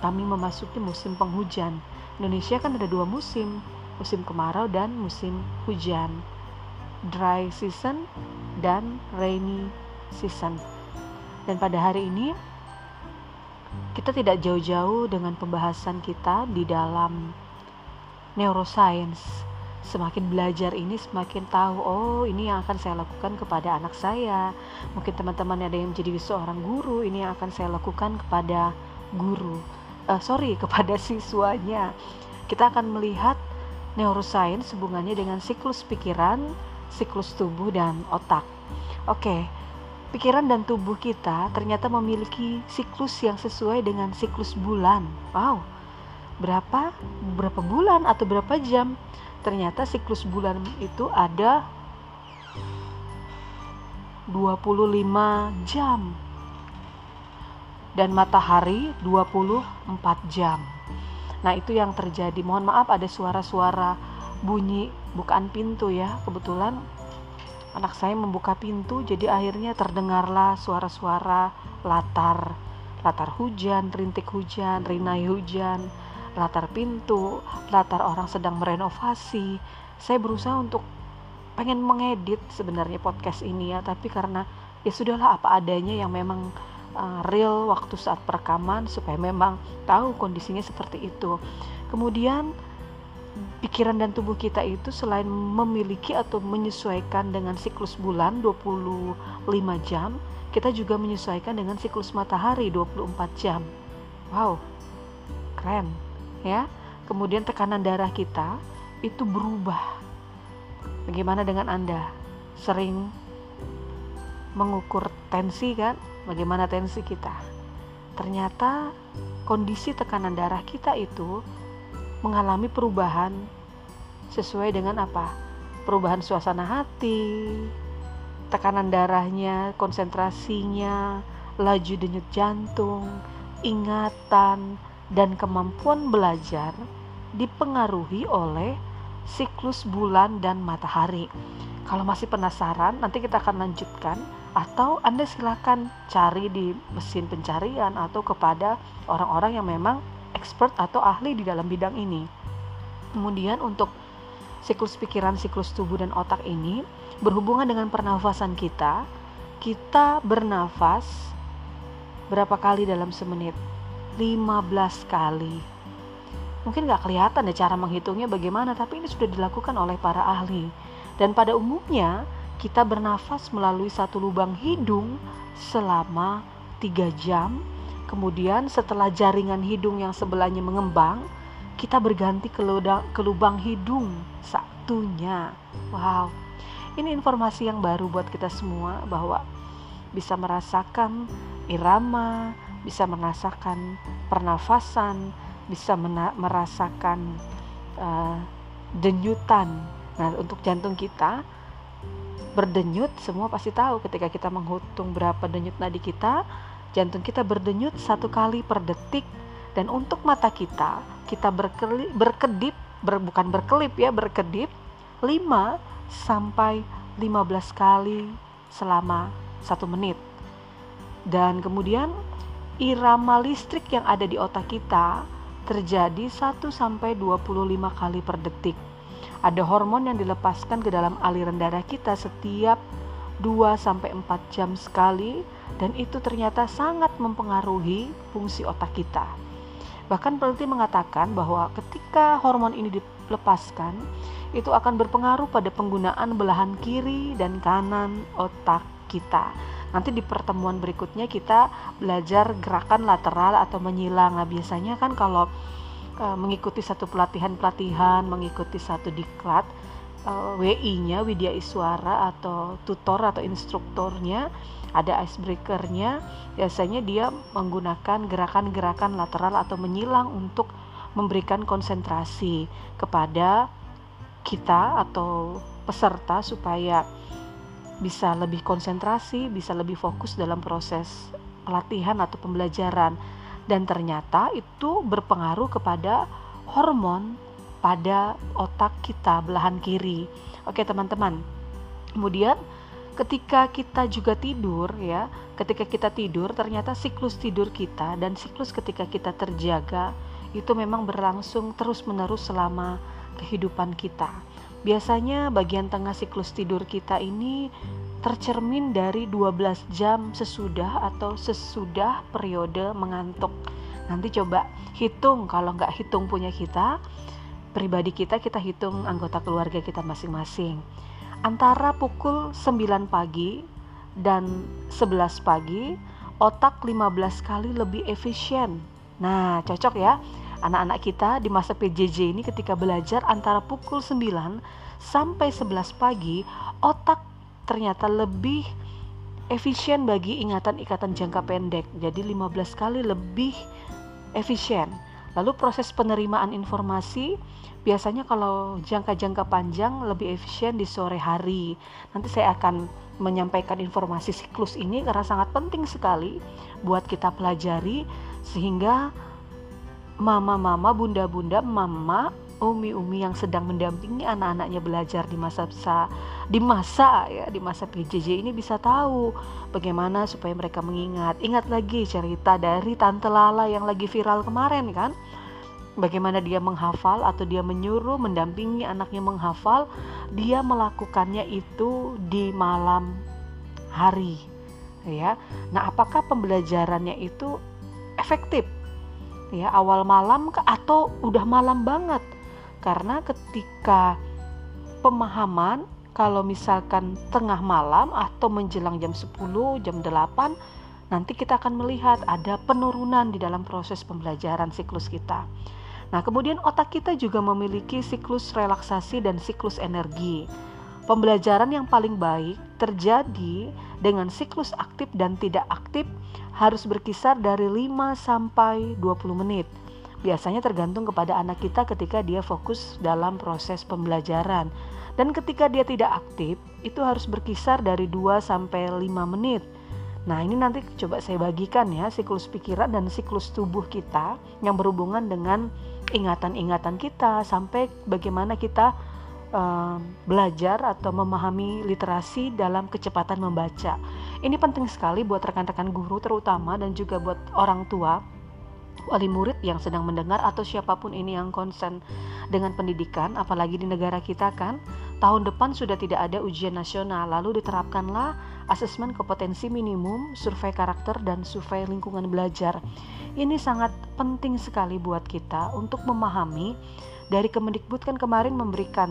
kami memasuki musim penghujan. Indonesia kan ada dua musim, musim kemarau dan musim hujan dry season dan rainy season dan pada hari ini kita tidak jauh-jauh dengan pembahasan kita di dalam neuroscience semakin belajar ini semakin tahu oh ini yang akan saya lakukan kepada anak saya mungkin teman-teman ada yang menjadi seorang guru ini yang akan saya lakukan kepada guru uh, sorry kepada siswanya kita akan melihat neuroscience hubungannya dengan siklus pikiran, siklus tubuh dan otak. Oke, pikiran dan tubuh kita ternyata memiliki siklus yang sesuai dengan siklus bulan. Wow. Berapa berapa bulan atau berapa jam? Ternyata siklus bulan itu ada 25 jam dan matahari 24 jam. Nah, itu yang terjadi. Mohon maaf ada suara-suara bunyi bukaan pintu ya. Kebetulan anak saya membuka pintu jadi akhirnya terdengarlah suara-suara latar latar hujan, rintik hujan, rinai hujan, latar pintu, latar orang sedang merenovasi. Saya berusaha untuk pengen mengedit sebenarnya podcast ini ya, tapi karena ya sudahlah apa adanya yang memang uh, real waktu saat perekaman supaya memang tahu kondisinya seperti itu. Kemudian pikiran dan tubuh kita itu selain memiliki atau menyesuaikan dengan siklus bulan 25 jam, kita juga menyesuaikan dengan siklus matahari 24 jam. Wow. Keren, ya. Kemudian tekanan darah kita itu berubah. Bagaimana dengan Anda? Sering mengukur tensi kan? bagaimana tensi kita. Ternyata kondisi tekanan darah kita itu mengalami perubahan sesuai dengan apa? Perubahan suasana hati, tekanan darahnya, konsentrasinya, laju denyut jantung, ingatan, dan kemampuan belajar dipengaruhi oleh siklus bulan dan matahari. Kalau masih penasaran, nanti kita akan lanjutkan atau Anda silakan cari di mesin pencarian atau kepada orang-orang yang memang expert atau ahli di dalam bidang ini. Kemudian untuk siklus pikiran, siklus tubuh dan otak ini berhubungan dengan pernafasan kita. Kita bernafas berapa kali dalam semenit? 15 kali. Mungkin nggak kelihatan ya cara menghitungnya bagaimana, tapi ini sudah dilakukan oleh para ahli. Dan pada umumnya kita bernafas melalui satu lubang hidung selama tiga jam. Kemudian setelah jaringan hidung yang sebelahnya mengembang, kita berganti ke, ke lubang hidung satunya. Wow, ini informasi yang baru buat kita semua bahwa bisa merasakan irama, bisa merasakan pernafasan, bisa merasakan uh, denyutan. Nah, untuk jantung kita berdenyut semua pasti tahu ketika kita menghitung berapa denyut nadi kita jantung kita berdenyut satu kali per detik dan untuk mata kita kita berkelip, berkedip ber, bukan berkelip ya berkedip 5 sampai 15 kali selama satu menit dan kemudian irama listrik yang ada di otak kita terjadi 1 sampai 25 kali per detik ada hormon yang dilepaskan ke dalam aliran darah kita setiap 2 sampai 4 jam sekali dan itu ternyata sangat mempengaruhi fungsi otak kita. Bahkan peneliti mengatakan bahwa ketika hormon ini lepaskan itu akan berpengaruh pada penggunaan belahan kiri dan kanan otak kita. Nanti di pertemuan berikutnya kita belajar gerakan lateral atau menyilang. Nah, biasanya kan kalau e, mengikuti satu pelatihan-pelatihan, mengikuti satu diklat, e, WI-nya Widya Iswara atau tutor atau instrukturnya ada icebreakernya biasanya dia menggunakan gerakan-gerakan lateral atau menyilang untuk memberikan konsentrasi kepada kita atau peserta supaya bisa lebih konsentrasi, bisa lebih fokus dalam proses pelatihan atau pembelajaran dan ternyata itu berpengaruh kepada hormon pada otak kita belahan kiri. Oke, teman-teman. Kemudian ketika kita juga tidur ya, ketika kita tidur ternyata siklus tidur kita dan siklus ketika kita terjaga itu memang berlangsung terus-menerus selama kehidupan kita. Biasanya bagian tengah siklus tidur kita ini tercermin dari 12 jam sesudah atau sesudah periode mengantuk. Nanti coba hitung kalau nggak hitung punya kita, pribadi kita kita hitung anggota keluarga kita masing-masing. Antara pukul 9 pagi dan 11 pagi, otak 15 kali lebih efisien. Nah, cocok ya anak-anak kita di masa PJJ ini ketika belajar antara pukul 9 sampai 11 pagi otak ternyata lebih efisien bagi ingatan-ikatan jangka pendek. Jadi 15 kali lebih efisien. Lalu proses penerimaan informasi biasanya kalau jangka-jangka panjang lebih efisien di sore hari. Nanti saya akan menyampaikan informasi siklus ini karena sangat penting sekali buat kita pelajari sehingga mama-mama, bunda-bunda, mama, umi-umi yang sedang mendampingi anak-anaknya belajar di masa di masa ya di masa PJJ ini bisa tahu bagaimana supaya mereka mengingat. Ingat lagi cerita dari Tante Lala yang lagi viral kemarin kan? Bagaimana dia menghafal atau dia menyuruh mendampingi anaknya menghafal, dia melakukannya itu di malam hari ya. Nah, apakah pembelajarannya itu efektif? Ya awal malam atau udah malam banget? Karena ketika pemahaman kalau misalkan tengah malam atau menjelang jam 10 jam 8 nanti kita akan melihat ada penurunan di dalam proses pembelajaran siklus kita. Nah kemudian otak kita juga memiliki siklus relaksasi dan siklus energi Pembelajaran yang paling baik terjadi dengan siklus aktif dan tidak aktif harus berkisar dari 5 sampai 20 menit. Biasanya tergantung kepada anak kita ketika dia fokus dalam proses pembelajaran. Dan ketika dia tidak aktif, itu harus berkisar dari 2 sampai 5 menit. Nah, ini nanti coba saya bagikan ya siklus pikiran dan siklus tubuh kita yang berhubungan dengan ingatan-ingatan kita sampai bagaimana kita belajar atau memahami literasi dalam kecepatan membaca. Ini penting sekali buat rekan-rekan guru terutama dan juga buat orang tua wali murid yang sedang mendengar atau siapa pun ini yang konsen dengan pendidikan apalagi di negara kita kan tahun depan sudah tidak ada ujian nasional lalu diterapkanlah asesmen kompetensi minimum survei karakter dan survei lingkungan belajar ini sangat penting sekali buat kita untuk memahami dari Kemendikbud kan kemarin memberikan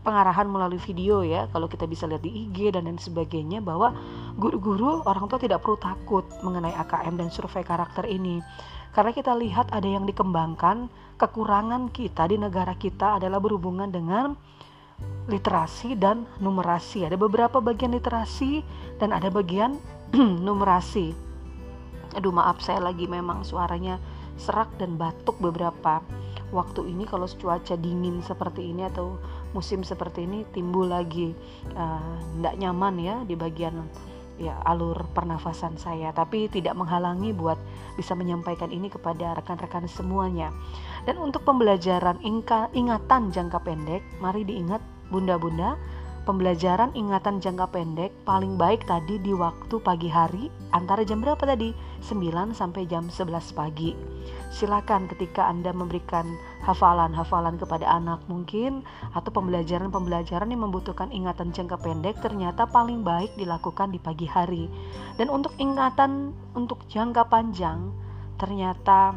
pengarahan melalui video ya kalau kita bisa lihat di IG dan lain sebagainya bahwa guru-guru orang tua tidak perlu takut mengenai AKM dan survei karakter ini. Karena kita lihat ada yang dikembangkan kekurangan kita di negara kita adalah berhubungan dengan literasi dan numerasi. Ada beberapa bagian literasi dan ada bagian numerasi. Aduh maaf saya lagi memang suaranya serak dan batuk beberapa waktu ini. Kalau cuaca dingin seperti ini atau musim seperti ini timbul lagi tidak uh, nyaman ya di bagian ya alur pernafasan saya. Tapi tidak menghalangi buat bisa menyampaikan ini kepada rekan-rekan semuanya. Dan untuk pembelajaran ingatan jangka pendek mari diingat bunda-bunda pembelajaran ingatan jangka pendek paling baik tadi di waktu pagi hari antara jam berapa tadi 9 sampai jam 11 pagi silakan ketika Anda memberikan hafalan-hafalan kepada anak mungkin atau pembelajaran-pembelajaran yang membutuhkan ingatan jangka pendek ternyata paling baik dilakukan di pagi hari. Dan untuk ingatan untuk jangka panjang ternyata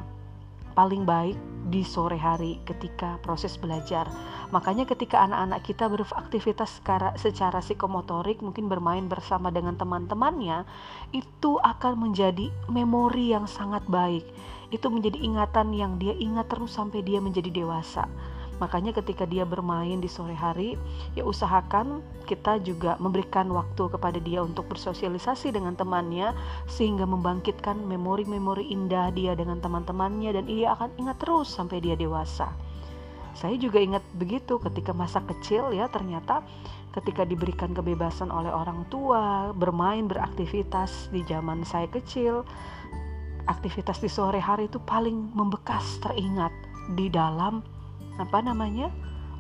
paling baik di sore hari ketika proses belajar. Makanya ketika anak-anak kita beraktivitas secara, secara psikomotorik, mungkin bermain bersama dengan teman-temannya, itu akan menjadi memori yang sangat baik. Itu menjadi ingatan yang dia ingat terus sampai dia menjadi dewasa. Makanya ketika dia bermain di sore hari, ya usahakan kita juga memberikan waktu kepada dia untuk bersosialisasi dengan temannya sehingga membangkitkan memori-memori indah dia dengan teman-temannya dan ia akan ingat terus sampai dia dewasa. Saya juga ingat begitu ketika masa kecil ya ternyata ketika diberikan kebebasan oleh orang tua bermain beraktivitas di zaman saya kecil aktivitas di sore hari itu paling membekas teringat di dalam apa namanya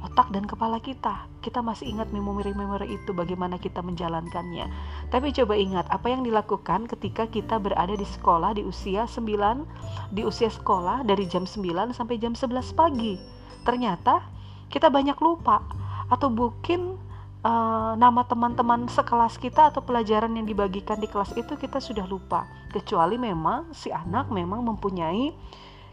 otak dan kepala kita. Kita masih ingat memori-memori itu bagaimana kita menjalankannya. Tapi coba ingat apa yang dilakukan ketika kita berada di sekolah di usia 9 di usia sekolah dari jam 9 sampai jam 11 pagi. Ternyata kita banyak lupa atau mungkin uh, nama teman-teman sekelas kita atau pelajaran yang dibagikan di kelas itu kita sudah lupa. Kecuali memang si anak memang mempunyai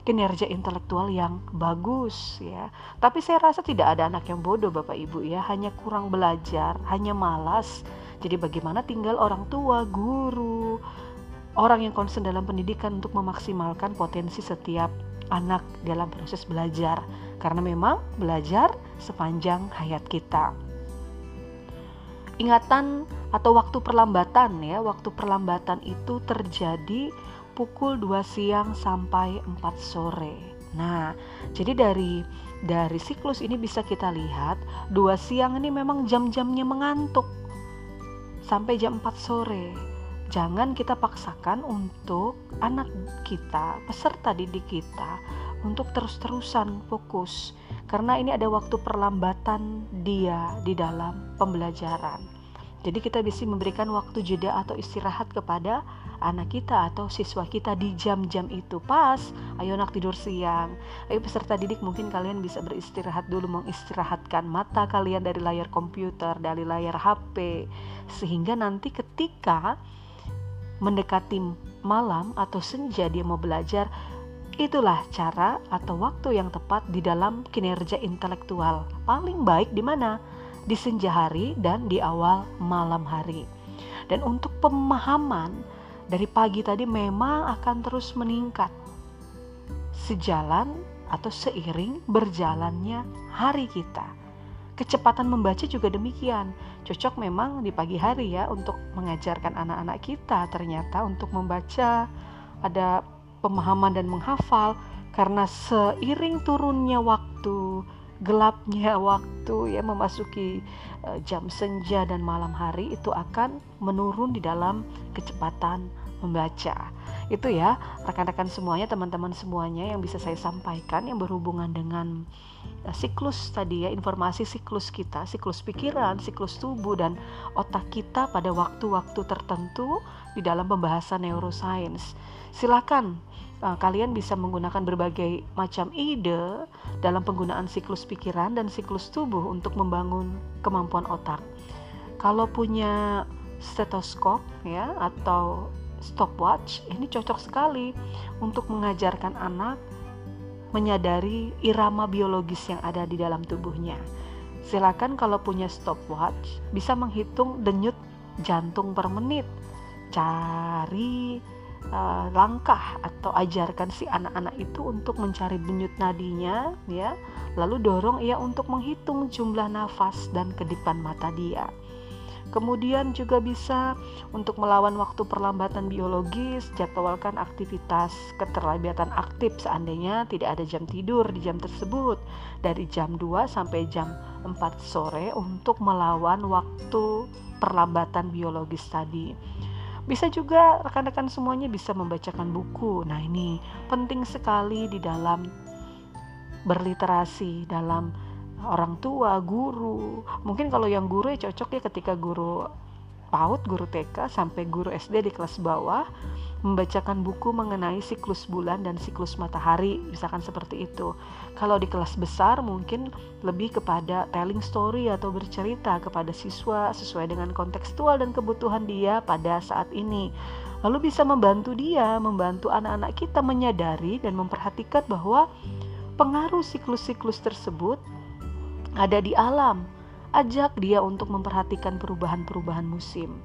kinerja intelektual yang bagus ya. Tapi saya rasa tidak ada anak yang bodoh Bapak Ibu ya, hanya kurang belajar, hanya malas. Jadi bagaimana tinggal orang tua, guru, orang yang konsen dalam pendidikan untuk memaksimalkan potensi setiap anak dalam proses belajar. Karena memang belajar sepanjang hayat kita. Ingatan atau waktu perlambatan ya, waktu perlambatan itu terjadi pukul 2 siang sampai 4 sore. Nah, jadi dari dari siklus ini bisa kita lihat 2 siang ini memang jam-jamnya mengantuk sampai jam 4 sore. Jangan kita paksakan untuk anak kita, peserta didik kita untuk terus-terusan fokus karena ini ada waktu perlambatan dia di dalam pembelajaran. Jadi kita bisa memberikan waktu jeda atau istirahat kepada anak kita atau siswa kita di jam-jam itu. Pas ayo nak tidur siang. Ayo peserta didik mungkin kalian bisa beristirahat dulu mengistirahatkan mata kalian dari layar komputer dari layar HP sehingga nanti ketika mendekati malam atau senja dia mau belajar itulah cara atau waktu yang tepat di dalam kinerja intelektual. Paling baik di mana di senja hari dan di awal malam hari dan untuk pemahaman dari pagi tadi memang akan terus meningkat sejalan atau seiring berjalannya hari kita. Kecepatan membaca juga demikian. Cocok memang di pagi hari ya untuk mengajarkan anak-anak kita ternyata untuk membaca ada pemahaman dan menghafal karena seiring turunnya waktu, gelapnya waktu ya memasuki uh, jam senja dan malam hari itu akan menurun di dalam kecepatan membaca. Itu ya, rekan-rekan semuanya, teman-teman semuanya yang bisa saya sampaikan yang berhubungan dengan uh, siklus tadi ya, informasi siklus kita, siklus pikiran, siklus tubuh dan otak kita pada waktu-waktu tertentu di dalam pembahasan neuroscience. Silakan uh, kalian bisa menggunakan berbagai macam ide dalam penggunaan siklus pikiran dan siklus tubuh untuk membangun kemampuan otak. Kalau punya stetoskop ya atau stopwatch ini cocok sekali untuk mengajarkan anak menyadari irama biologis yang ada di dalam tubuhnya. Silakan kalau punya stopwatch bisa menghitung denyut jantung per menit. Cari uh, langkah atau ajarkan si anak-anak itu untuk mencari denyut nadinya ya. Lalu dorong ia untuk menghitung jumlah nafas dan kedipan mata dia. Kemudian juga bisa untuk melawan waktu perlambatan biologis, jadwalkan aktivitas keterlambatan aktif seandainya tidak ada jam tidur di jam tersebut dari jam 2 sampai jam 4 sore untuk melawan waktu perlambatan biologis tadi. Bisa juga rekan-rekan semuanya bisa membacakan buku. Nah, ini penting sekali di dalam berliterasi dalam orang tua, guru. Mungkin kalau yang guru ya cocok ya ketika guru PAUD, guru TK sampai guru SD di kelas bawah membacakan buku mengenai siklus bulan dan siklus matahari, misalkan seperti itu. Kalau di kelas besar mungkin lebih kepada telling story atau bercerita kepada siswa sesuai dengan kontekstual dan kebutuhan dia pada saat ini. Lalu bisa membantu dia, membantu anak-anak kita menyadari dan memperhatikan bahwa pengaruh siklus-siklus tersebut ada di alam. Ajak dia untuk memperhatikan perubahan-perubahan musim.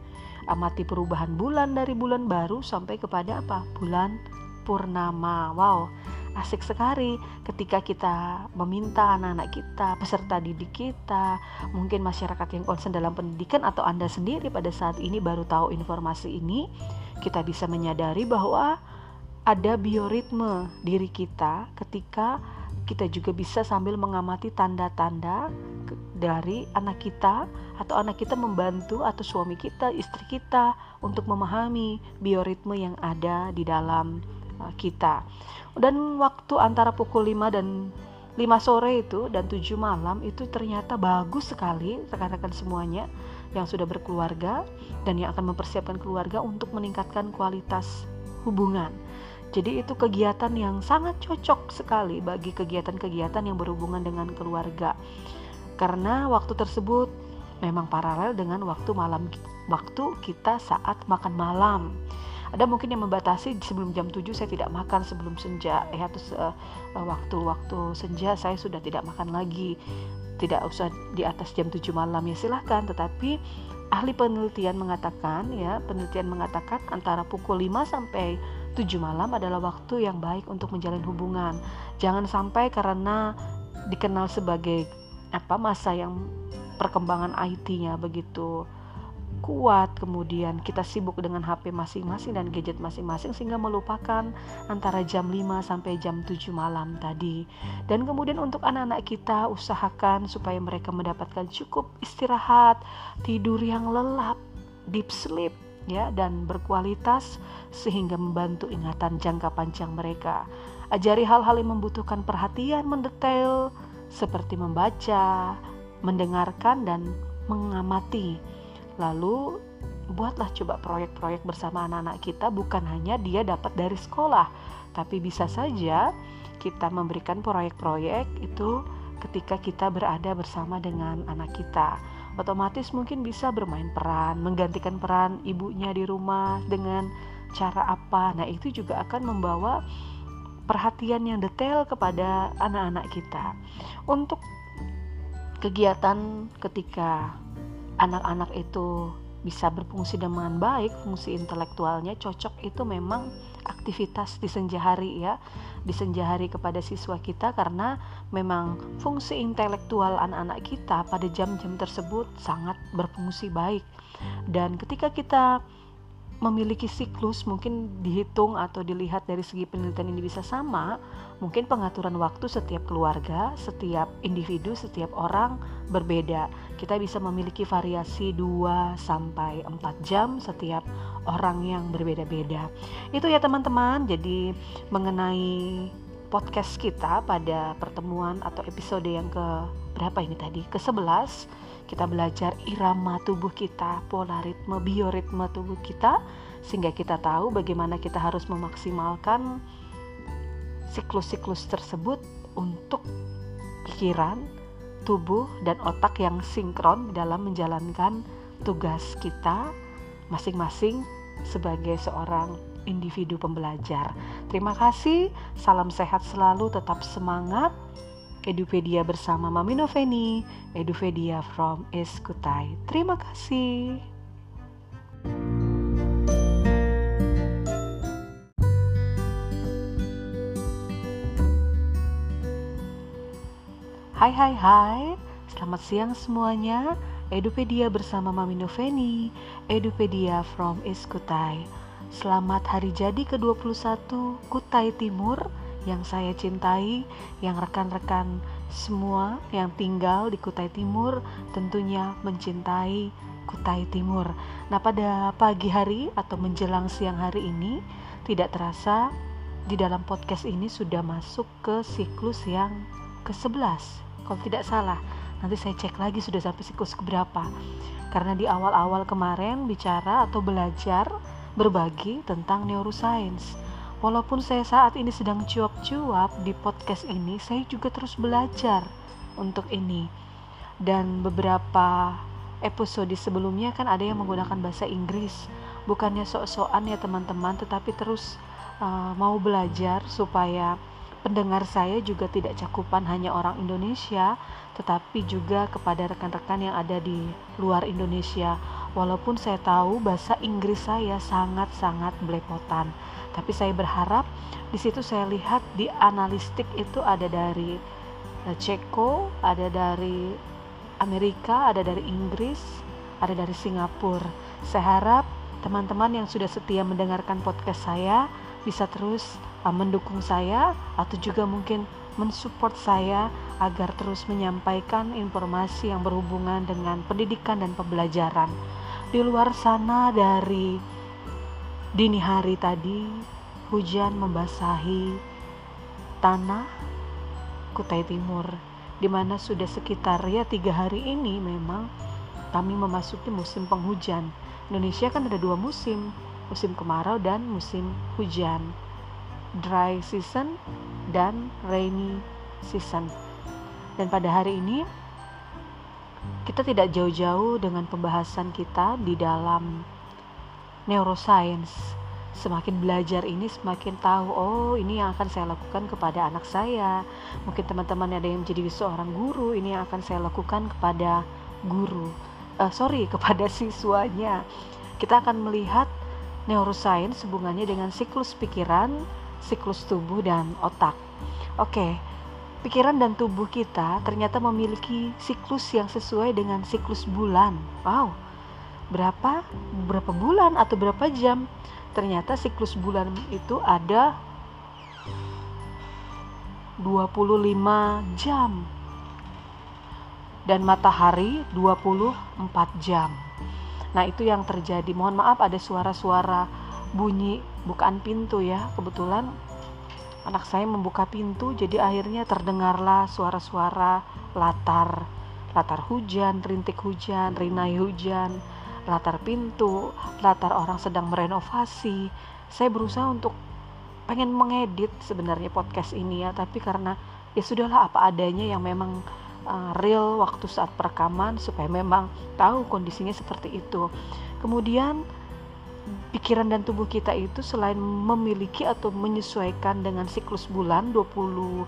Amati perubahan bulan dari bulan baru sampai kepada apa? Bulan purnama. Wow, asik sekali ketika kita meminta anak-anak kita, peserta didik kita, mungkin masyarakat yang concern dalam pendidikan atau Anda sendiri pada saat ini baru tahu informasi ini, kita bisa menyadari bahwa ada bioritme diri kita ketika kita juga bisa sambil mengamati tanda-tanda dari anak kita atau anak kita membantu atau suami kita, istri kita untuk memahami bioritme yang ada di dalam kita. Dan waktu antara pukul 5 dan 5 sore itu dan 7 malam itu ternyata bagus sekali rekan-rekan semuanya yang sudah berkeluarga dan yang akan mempersiapkan keluarga untuk meningkatkan kualitas hubungan. Jadi itu kegiatan yang sangat cocok sekali bagi kegiatan-kegiatan yang berhubungan dengan keluarga. Karena waktu tersebut memang paralel dengan waktu malam waktu kita saat makan malam. Ada mungkin yang membatasi sebelum jam 7 saya tidak makan sebelum senja ya terus uh, waktu-waktu senja saya sudah tidak makan lagi. Tidak usah di atas jam 7 malam ya silahkan tetapi ahli penelitian mengatakan ya penelitian mengatakan antara pukul 5 sampai 7 malam adalah waktu yang baik untuk menjalin hubungan. Jangan sampai karena dikenal sebagai apa masa yang perkembangan IT-nya begitu kuat, kemudian kita sibuk dengan HP masing-masing dan gadget masing-masing sehingga melupakan antara jam 5 sampai jam 7 malam tadi. Dan kemudian untuk anak-anak kita usahakan supaya mereka mendapatkan cukup istirahat, tidur yang lelap, deep sleep ya dan berkualitas sehingga membantu ingatan jangka panjang mereka. Ajari hal-hal yang membutuhkan perhatian mendetail seperti membaca, mendengarkan dan mengamati. Lalu buatlah coba proyek-proyek bersama anak-anak kita bukan hanya dia dapat dari sekolah, tapi bisa saja kita memberikan proyek-proyek itu ketika kita berada bersama dengan anak kita otomatis mungkin bisa bermain peran, menggantikan peran ibunya di rumah dengan cara apa. Nah, itu juga akan membawa perhatian yang detail kepada anak-anak kita. Untuk kegiatan ketika anak-anak itu bisa berfungsi dengan baik, fungsi intelektualnya cocok itu memang aktivitas di senja hari ya di senja hari kepada siswa kita karena memang fungsi intelektual anak-anak kita pada jam-jam tersebut sangat berfungsi baik. Dan ketika kita memiliki siklus mungkin dihitung atau dilihat dari segi penelitian ini bisa sama mungkin pengaturan waktu setiap keluarga setiap individu setiap orang berbeda. Kita bisa memiliki variasi 2 sampai 4 jam setiap orang yang berbeda-beda. Itu ya teman-teman. Jadi mengenai podcast kita pada pertemuan atau episode yang ke berapa ini tadi? Ke 11 kita belajar irama tubuh kita, pola ritme, bioritme tubuh kita, sehingga kita tahu bagaimana kita harus memaksimalkan siklus-siklus tersebut untuk pikiran, tubuh, dan otak yang sinkron dalam menjalankan tugas kita masing-masing sebagai seorang individu pembelajar. Terima kasih, salam sehat selalu, tetap semangat. Edupedia bersama Mami Noveni, Edupedia from Eskutai. Terima kasih. Hai hai hai, selamat siang semuanya. Edupedia bersama Mami Noveni, Edupedia from Eskutai. Selamat hari jadi ke-21 Kutai Timur yang saya cintai, yang rekan-rekan semua yang tinggal di Kutai Timur tentunya mencintai Kutai Timur. Nah, pada pagi hari atau menjelang siang hari ini tidak terasa di dalam podcast ini sudah masuk ke siklus yang ke-11. Kalau tidak salah, nanti saya cek lagi sudah sampai siklus keberapa. Karena di awal-awal kemarin bicara atau belajar berbagi tentang neuroscience Walaupun saya saat ini sedang cuap-cuap di podcast ini, saya juga terus belajar untuk ini. Dan beberapa episode sebelumnya kan ada yang menggunakan bahasa Inggris. Bukannya sok-sokan ya teman-teman, tetapi terus uh, mau belajar supaya pendengar saya juga tidak cakupan hanya orang Indonesia, tetapi juga kepada rekan-rekan yang ada di luar Indonesia. Walaupun saya tahu bahasa Inggris saya sangat-sangat belepotan, tapi saya berharap di situ saya lihat di analistik itu ada dari eh, Ceko, ada dari Amerika, ada dari Inggris, ada dari Singapura. Saya harap teman-teman yang sudah setia mendengarkan podcast saya bisa terus uh, mendukung saya atau juga mungkin mensupport saya agar terus menyampaikan informasi yang berhubungan dengan pendidikan dan pembelajaran. Di luar sana dari dini hari tadi, hujan membasahi tanah Kutai Timur, di mana sudah sekitar ya tiga hari ini memang kami memasuki musim penghujan. Indonesia kan ada dua musim, musim kemarau dan musim hujan dry season dan rainy season. Dan pada hari ini kita tidak jauh-jauh dengan pembahasan kita di dalam neuroscience. Semakin belajar ini semakin tahu, oh ini yang akan saya lakukan kepada anak saya. Mungkin teman-teman ada yang menjadi seorang guru, ini yang akan saya lakukan kepada guru. Uh, sorry, kepada siswanya. Kita akan melihat neuroscience hubungannya dengan siklus pikiran, siklus tubuh dan otak. Oke, pikiran dan tubuh kita ternyata memiliki siklus yang sesuai dengan siklus bulan. Wow, berapa berapa bulan atau berapa jam? Ternyata siklus bulan itu ada 25 jam dan matahari 24 jam. Nah, itu yang terjadi. Mohon maaf ada suara-suara bunyi bukaan pintu ya kebetulan anak saya membuka pintu jadi akhirnya terdengarlah suara-suara latar latar hujan rintik hujan rinai hujan latar pintu latar orang sedang merenovasi. Saya berusaha untuk pengen mengedit sebenarnya podcast ini ya tapi karena ya sudahlah apa adanya yang memang uh, real waktu saat perekaman supaya memang tahu kondisinya seperti itu. Kemudian pikiran dan tubuh kita itu selain memiliki atau menyesuaikan dengan siklus bulan 25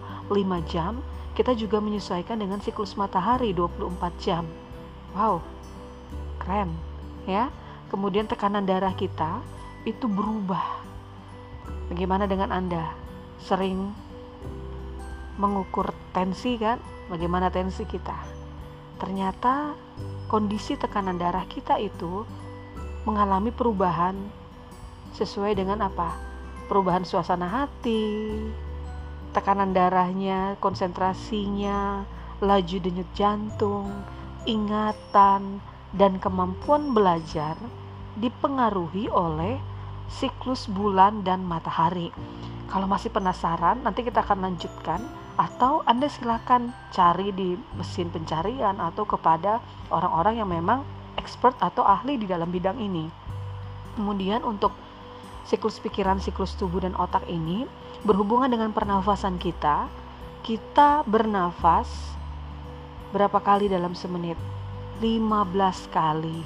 jam, kita juga menyesuaikan dengan siklus matahari 24 jam. Wow, keren ya. Kemudian tekanan darah kita itu berubah. Bagaimana dengan Anda? Sering mengukur tensi kan? Bagaimana tensi kita? Ternyata kondisi tekanan darah kita itu mengalami perubahan sesuai dengan apa? Perubahan suasana hati, tekanan darahnya, konsentrasinya, laju denyut jantung, ingatan, dan kemampuan belajar dipengaruhi oleh siklus bulan dan matahari. Kalau masih penasaran, nanti kita akan lanjutkan atau Anda silakan cari di mesin pencarian atau kepada orang-orang yang memang expert atau ahli di dalam bidang ini. Kemudian untuk siklus pikiran, siklus tubuh dan otak ini berhubungan dengan pernafasan kita. Kita bernafas berapa kali dalam semenit? 15 kali.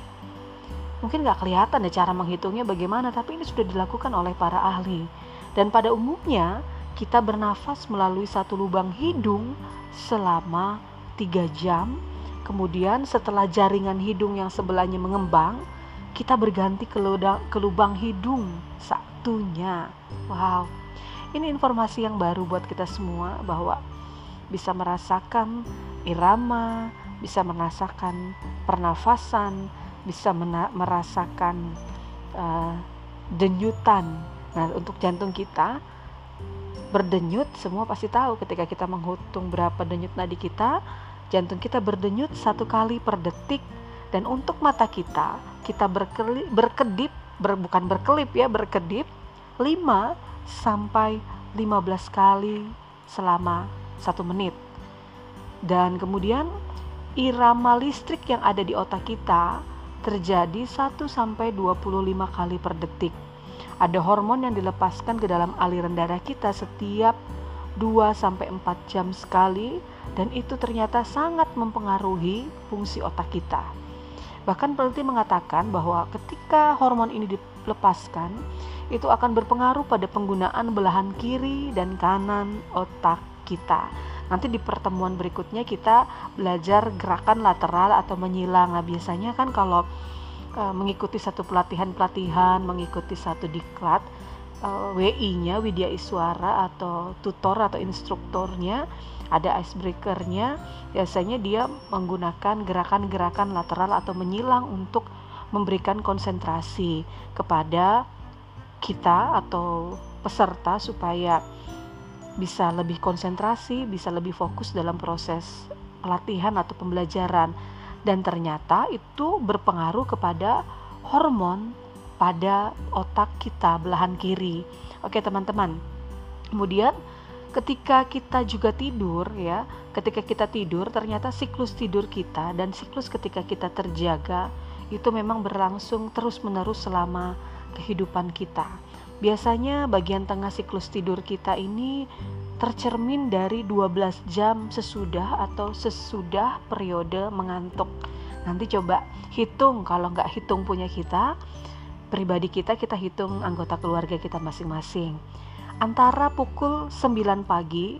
Mungkin nggak kelihatan ya cara menghitungnya bagaimana, tapi ini sudah dilakukan oleh para ahli. Dan pada umumnya kita bernafas melalui satu lubang hidung selama 3 jam Kemudian setelah jaringan hidung yang sebelahnya mengembang, kita berganti ke, lubang, ke lubang hidung satunya. Wow, ini informasi yang baru buat kita semua bahwa bisa merasakan irama, bisa merasakan pernafasan, bisa merasakan uh, denyutan. Nah, untuk jantung kita berdenyut, semua pasti tahu ketika kita menghitung berapa denyut nadi kita, Jantung kita berdenyut satu kali per detik dan untuk mata kita kita berkelip, berkedip ber, bukan berkelip ya berkedip 5 sampai 15 kali selama satu menit dan kemudian irama listrik yang ada di otak kita terjadi 1 sampai 25 kali per detik. Ada hormon yang dilepaskan ke dalam aliran darah kita setiap 2 sampai 4 jam sekali dan itu ternyata sangat mempengaruhi fungsi otak kita. Bahkan peneliti mengatakan bahwa ketika hormon ini dilepaskan, itu akan berpengaruh pada penggunaan belahan kiri dan kanan otak kita. Nanti di pertemuan berikutnya kita belajar gerakan lateral atau menyilang. Nah, biasanya kan kalau e, mengikuti satu pelatihan-pelatihan, mengikuti satu diklat, e, WI-nya Widya Iswara atau tutor atau instrukturnya ada icebreakernya biasanya dia menggunakan gerakan-gerakan lateral atau menyilang untuk memberikan konsentrasi kepada kita atau peserta supaya bisa lebih konsentrasi, bisa lebih fokus dalam proses pelatihan atau pembelajaran dan ternyata itu berpengaruh kepada hormon pada otak kita belahan kiri. Oke, teman-teman. Kemudian ketika kita juga tidur ya, ketika kita tidur ternyata siklus tidur kita dan siklus ketika kita terjaga itu memang berlangsung terus-menerus selama kehidupan kita. Biasanya bagian tengah siklus tidur kita ini tercermin dari 12 jam sesudah atau sesudah periode mengantuk. Nanti coba hitung kalau nggak hitung punya kita, pribadi kita kita hitung anggota keluarga kita masing-masing antara pukul 9 pagi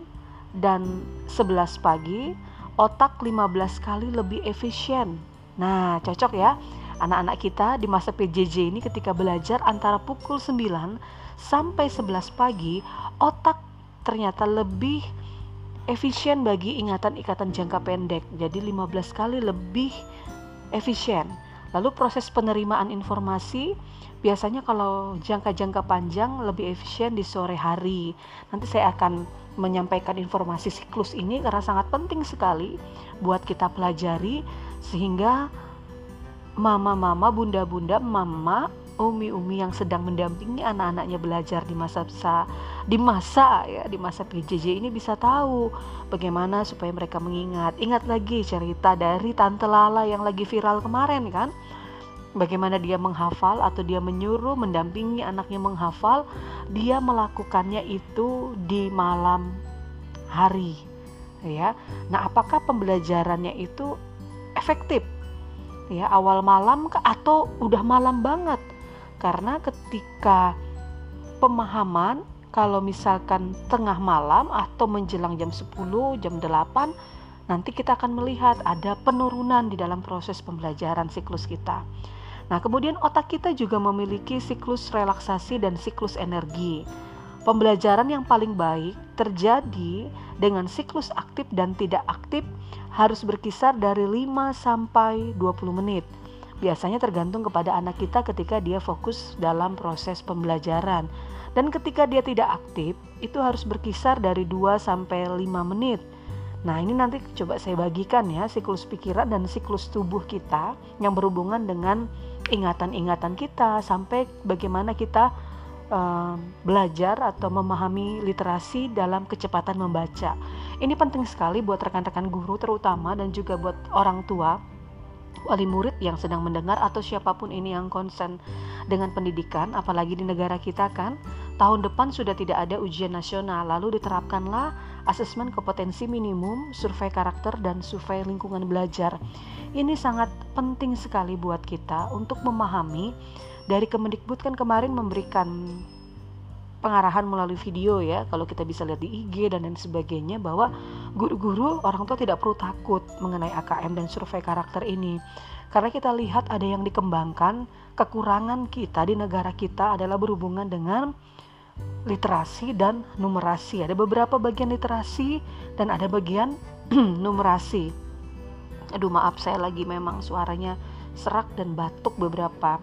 dan 11 pagi otak 15 kali lebih efisien. Nah, cocok ya. Anak-anak kita di masa PJJ ini ketika belajar antara pukul 9 sampai 11 pagi, otak ternyata lebih efisien bagi ingatan-ingatan jangka pendek. Jadi 15 kali lebih efisien. Lalu proses penerimaan informasi biasanya kalau jangka-jangka panjang lebih efisien di sore hari. Nanti saya akan menyampaikan informasi siklus ini karena sangat penting sekali buat kita pelajari sehingga mama-mama, bunda-bunda, mama, umi-umi yang sedang mendampingi anak-anaknya belajar di masa di masa ya di masa PJJ ini bisa tahu bagaimana supaya mereka mengingat. Ingat lagi cerita dari tante Lala yang lagi viral kemarin kan? Bagaimana dia menghafal atau dia menyuruh mendampingi anaknya menghafal, dia melakukannya itu di malam hari. Ya. Nah, apakah pembelajarannya itu efektif? Ya, awal malam atau udah malam banget? Karena ketika pemahaman kalau misalkan tengah malam atau menjelang jam 10, jam 8 nanti kita akan melihat ada penurunan di dalam proses pembelajaran siklus kita. Nah, kemudian otak kita juga memiliki siklus relaksasi dan siklus energi. Pembelajaran yang paling baik terjadi dengan siklus aktif dan tidak aktif harus berkisar dari 5 sampai 20 menit. Biasanya tergantung kepada anak kita ketika dia fokus dalam proses pembelajaran. Dan ketika dia tidak aktif, itu harus berkisar dari 2 sampai 5 menit. Nah, ini nanti coba saya bagikan ya siklus pikiran dan siklus tubuh kita yang berhubungan dengan ingatan-ingatan kita sampai bagaimana kita uh, belajar atau memahami literasi dalam kecepatan membaca. Ini penting sekali buat rekan-rekan guru terutama dan juga buat orang tua wali murid yang sedang mendengar atau siapa pun ini yang konsen dengan pendidikan apalagi di negara kita kan. Tahun depan sudah tidak ada ujian nasional lalu diterapkanlah asesmen kompetensi minimum survei karakter dan survei lingkungan belajar. Ini sangat penting sekali buat kita untuk memahami. Dari Kemendikbud kan kemarin memberikan pengarahan melalui video ya kalau kita bisa lihat di IG dan lain sebagainya bahwa guru-guru orang tua tidak perlu takut mengenai AKM dan survei karakter ini. Karena kita lihat ada yang dikembangkan kekurangan kita di negara kita adalah berhubungan dengan literasi dan numerasi. Ada beberapa bagian literasi dan ada bagian numerasi. Aduh maaf saya lagi memang suaranya serak dan batuk beberapa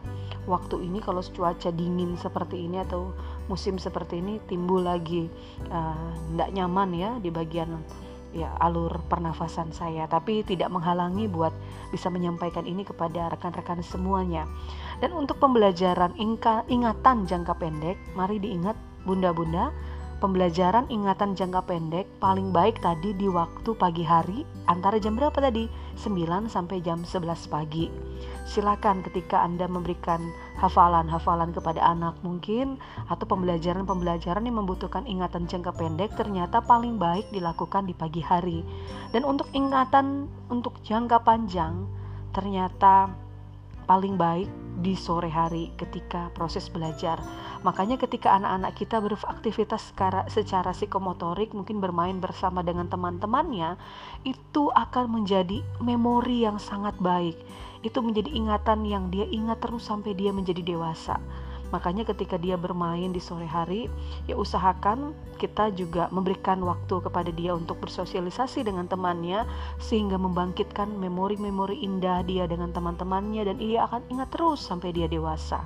waktu ini kalau cuaca dingin seperti ini atau musim seperti ini timbul lagi tidak uh, nyaman ya di bagian ya alur pernafasan saya tapi tidak menghalangi buat bisa menyampaikan ini kepada rekan-rekan semuanya dan untuk pembelajaran ingatan jangka pendek mari diingat bunda-bunda pembelajaran ingatan jangka pendek paling baik tadi di waktu pagi hari antara jam berapa tadi? 9 sampai jam 11 pagi. Silakan ketika Anda memberikan hafalan-hafalan kepada anak mungkin atau pembelajaran-pembelajaran yang membutuhkan ingatan jangka pendek ternyata paling baik dilakukan di pagi hari. Dan untuk ingatan untuk jangka panjang ternyata paling baik di sore hari ketika proses belajar. Makanya ketika anak-anak kita beraktivitas secara, secara psikomotorik, mungkin bermain bersama dengan teman-temannya, itu akan menjadi memori yang sangat baik. Itu menjadi ingatan yang dia ingat terus sampai dia menjadi dewasa. Makanya ketika dia bermain di sore hari, ya usahakan kita juga memberikan waktu kepada dia untuk bersosialisasi dengan temannya sehingga membangkitkan memori-memori indah dia dengan teman-temannya dan ia akan ingat terus sampai dia dewasa.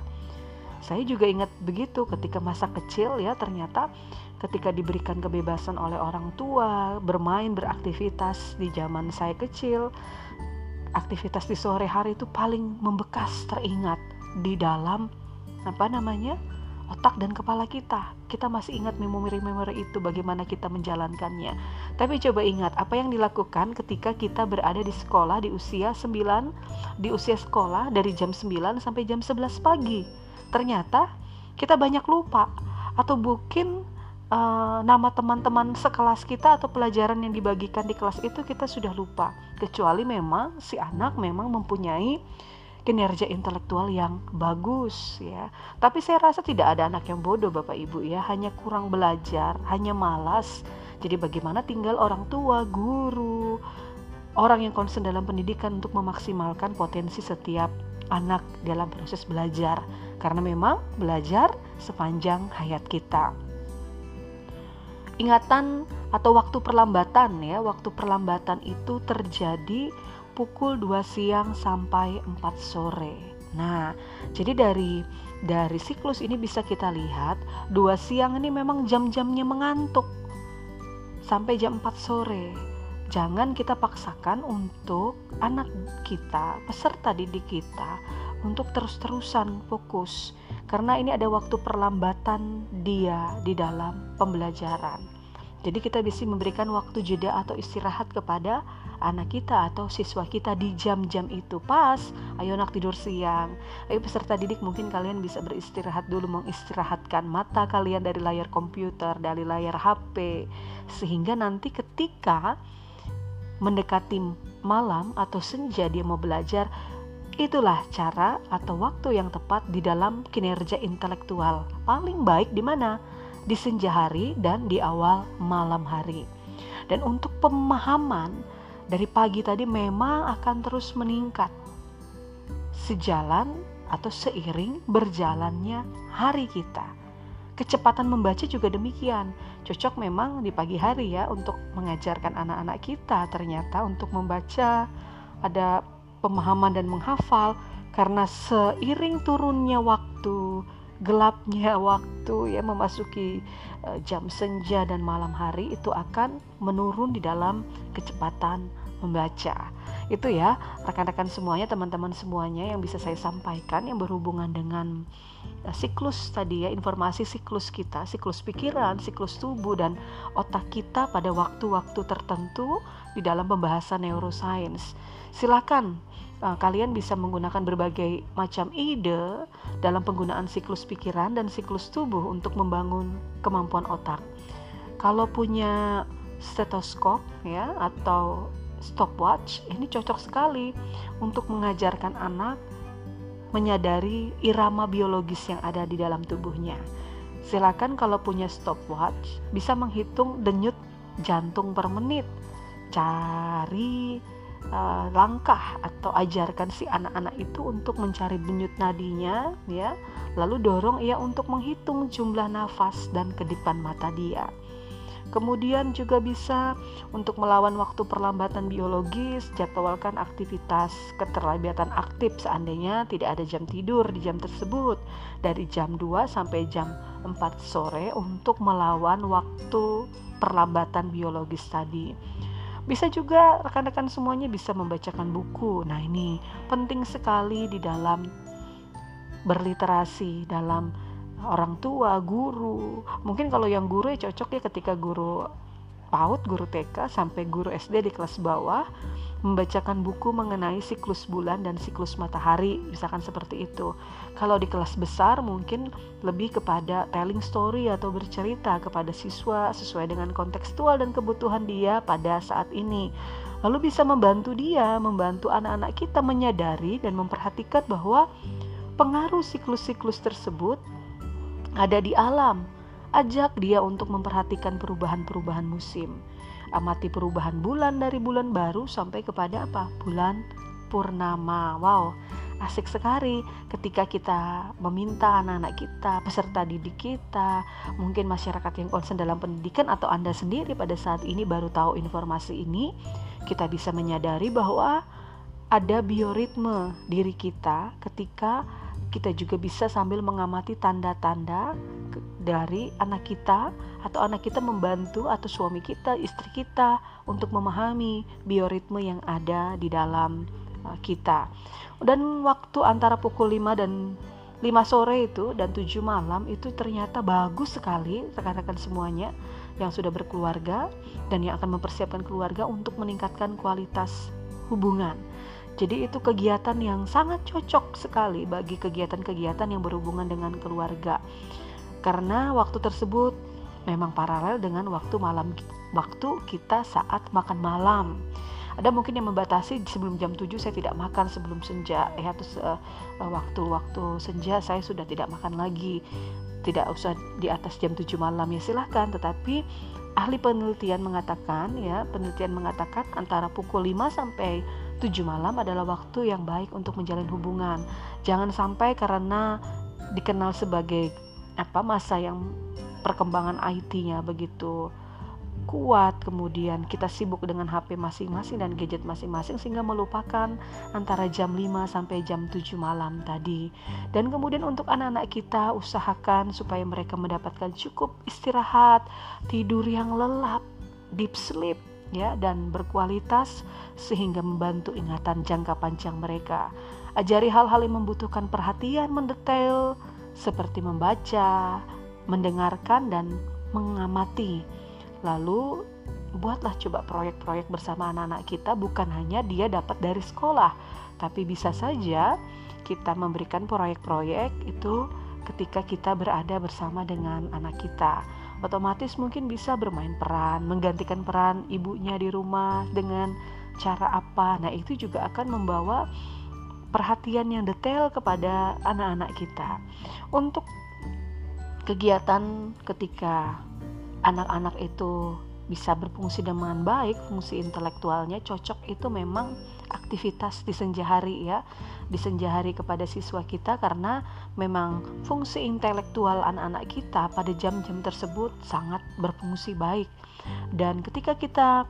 Saya juga ingat begitu ketika masa kecil ya ternyata ketika diberikan kebebasan oleh orang tua bermain beraktivitas di zaman saya kecil aktivitas di sore hari itu paling membekas teringat di dalam apa namanya otak dan kepala kita. Kita masih ingat memori-memori itu bagaimana kita menjalankannya. Tapi coba ingat apa yang dilakukan ketika kita berada di sekolah di usia 9 di usia sekolah dari jam 9 sampai jam 11 pagi. Ternyata kita banyak lupa atau mungkin uh, nama teman-teman sekelas kita atau pelajaran yang dibagikan di kelas itu kita sudah lupa. Kecuali memang si anak memang mempunyai kinerja intelektual yang bagus ya. Tapi saya rasa tidak ada anak yang bodoh Bapak Ibu ya, hanya kurang belajar, hanya malas. Jadi bagaimana tinggal orang tua, guru, orang yang konsen dalam pendidikan untuk memaksimalkan potensi setiap anak dalam proses belajar. Karena memang belajar sepanjang hayat kita. Ingatan atau waktu perlambatan ya, waktu perlambatan itu terjadi pukul 2 siang sampai 4 sore. Nah, jadi dari dari siklus ini bisa kita lihat 2 siang ini memang jam-jamnya mengantuk sampai jam 4 sore. Jangan kita paksakan untuk anak kita, peserta didik kita untuk terus-terusan fokus karena ini ada waktu perlambatan dia di dalam pembelajaran. Jadi kita bisa memberikan waktu jeda atau istirahat kepada anak kita atau siswa kita di jam-jam itu pas. Ayo anak tidur siang. Ayo peserta didik mungkin kalian bisa beristirahat dulu mengistirahatkan mata kalian dari layar komputer, dari layar HP sehingga nanti ketika mendekati malam atau senja dia mau belajar Itulah cara atau waktu yang tepat di dalam kinerja intelektual. Paling baik di mana? di senja hari dan di awal malam hari. Dan untuk pemahaman dari pagi tadi memang akan terus meningkat sejalan atau seiring berjalannya hari kita. Kecepatan membaca juga demikian. Cocok memang di pagi hari ya untuk mengajarkan anak-anak kita ternyata untuk membaca ada pemahaman dan menghafal karena seiring turunnya waktu gelapnya waktu ya memasuki uh, jam senja dan malam hari itu akan menurun di dalam kecepatan membaca. Itu ya, rekan-rekan semuanya, teman-teman semuanya yang bisa saya sampaikan yang berhubungan dengan uh, siklus tadi ya, informasi siklus kita, siklus pikiran, siklus tubuh dan otak kita pada waktu-waktu tertentu di dalam pembahasan neuroscience. Silakan uh, kalian bisa menggunakan berbagai macam ide dalam penggunaan siklus pikiran dan siklus tubuh untuk membangun kemampuan otak. Kalau punya stetoskop ya atau stopwatch ini cocok sekali untuk mengajarkan anak menyadari irama biologis yang ada di dalam tubuhnya. Silakan kalau punya stopwatch bisa menghitung denyut jantung per menit. Cari uh, langkah atau ajarkan si anak-anak itu untuk mencari denyut nadinya ya. Lalu dorong ia untuk menghitung jumlah nafas dan kedipan mata dia. Kemudian juga bisa untuk melawan waktu perlambatan biologis jadwalkan aktivitas keterlambatan aktif seandainya tidak ada jam tidur di jam tersebut. Dari jam 2 sampai jam 4 sore untuk melawan waktu perlambatan biologis tadi bisa juga rekan-rekan semuanya bisa membacakan buku. Nah, ini penting sekali di dalam berliterasi dalam orang tua, guru. Mungkin kalau yang guru ya cocok ya ketika guru PAUD, guru TK sampai guru SD di kelas bawah membacakan buku mengenai siklus bulan dan siklus matahari, misalkan seperti itu. Kalau di kelas besar mungkin lebih kepada telling story atau bercerita kepada siswa sesuai dengan kontekstual dan kebutuhan dia pada saat ini. lalu bisa membantu dia, membantu anak-anak kita menyadari dan memperhatikan bahwa pengaruh siklus-siklus tersebut ada di alam. Ajak dia untuk memperhatikan perubahan-perubahan musim. Amati perubahan bulan dari bulan baru sampai kepada apa? Bulan purnama. Wow, asik sekali ketika kita meminta anak-anak kita, peserta didik kita, mungkin masyarakat yang konsen dalam pendidikan atau Anda sendiri pada saat ini baru tahu informasi ini, kita bisa menyadari bahwa ada bioritme diri kita ketika kita juga bisa sambil mengamati tanda-tanda dari anak kita atau anak kita membantu atau suami kita, istri kita untuk memahami bioritme yang ada di dalam uh, kita. Dan waktu antara pukul 5 dan 5 sore itu dan 7 malam itu ternyata bagus sekali rekan-rekan semuanya yang sudah berkeluarga dan yang akan mempersiapkan keluarga untuk meningkatkan kualitas hubungan. Jadi itu kegiatan yang sangat cocok sekali bagi kegiatan-kegiatan yang berhubungan dengan keluarga. Karena waktu tersebut memang paralel dengan waktu malam waktu kita saat makan malam. Ada mungkin yang membatasi sebelum jam 7 saya tidak makan sebelum senja ya terus uh, waktu-waktu senja saya sudah tidak makan lagi. Tidak usah di atas jam 7 malam ya silahkan tetapi ahli penelitian mengatakan ya penelitian mengatakan antara pukul 5 sampai 7 malam adalah waktu yang baik untuk menjalin hubungan. Jangan sampai karena dikenal sebagai apa masa yang perkembangan IT-nya begitu kuat kemudian kita sibuk dengan HP masing-masing dan gadget masing-masing sehingga melupakan antara jam 5 sampai jam 7 malam tadi. Dan kemudian untuk anak-anak kita usahakan supaya mereka mendapatkan cukup istirahat tidur yang lelap deep sleep ya dan berkualitas sehingga membantu ingatan jangka panjang mereka. Ajari hal-hal yang membutuhkan perhatian mendetail seperti membaca mendengarkan dan mengamati Lalu buatlah coba proyek-proyek bersama anak-anak kita bukan hanya dia dapat dari sekolah, tapi bisa saja kita memberikan proyek-proyek itu ketika kita berada bersama dengan anak kita. Otomatis mungkin bisa bermain peran, menggantikan peran ibunya di rumah dengan cara apa. Nah, itu juga akan membawa perhatian yang detail kepada anak-anak kita. Untuk kegiatan ketika anak-anak itu bisa berfungsi dengan baik, fungsi intelektualnya cocok itu memang aktivitas di senja hari ya, di senja hari kepada siswa kita karena memang fungsi intelektual anak-anak kita pada jam-jam tersebut sangat berfungsi baik. Dan ketika kita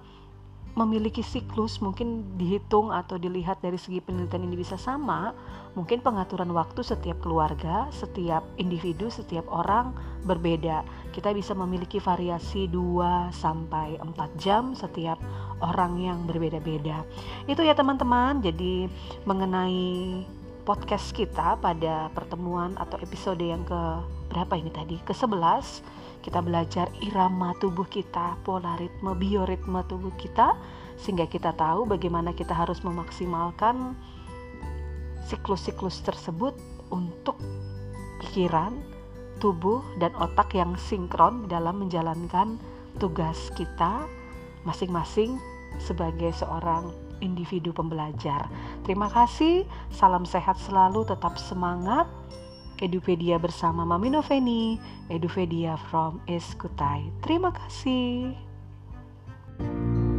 memiliki siklus mungkin dihitung atau dilihat dari segi penelitian ini bisa sama mungkin pengaturan waktu setiap keluarga setiap individu setiap orang berbeda. Kita bisa memiliki variasi 2 sampai 4 jam setiap orang yang berbeda-beda. Itu ya teman-teman. Jadi mengenai podcast kita pada pertemuan atau episode yang ke berapa ini tadi? Ke 11 kita belajar irama tubuh kita, pola ritme, bioritme tubuh kita, sehingga kita tahu bagaimana kita harus memaksimalkan siklus-siklus tersebut untuk pikiran, tubuh, dan otak yang sinkron dalam menjalankan tugas kita masing-masing sebagai seorang individu pembelajar. Terima kasih, salam sehat selalu, tetap semangat. Edupedia bersama Mami Noveni, Edupedia from Eskutai. Terima kasih. thank you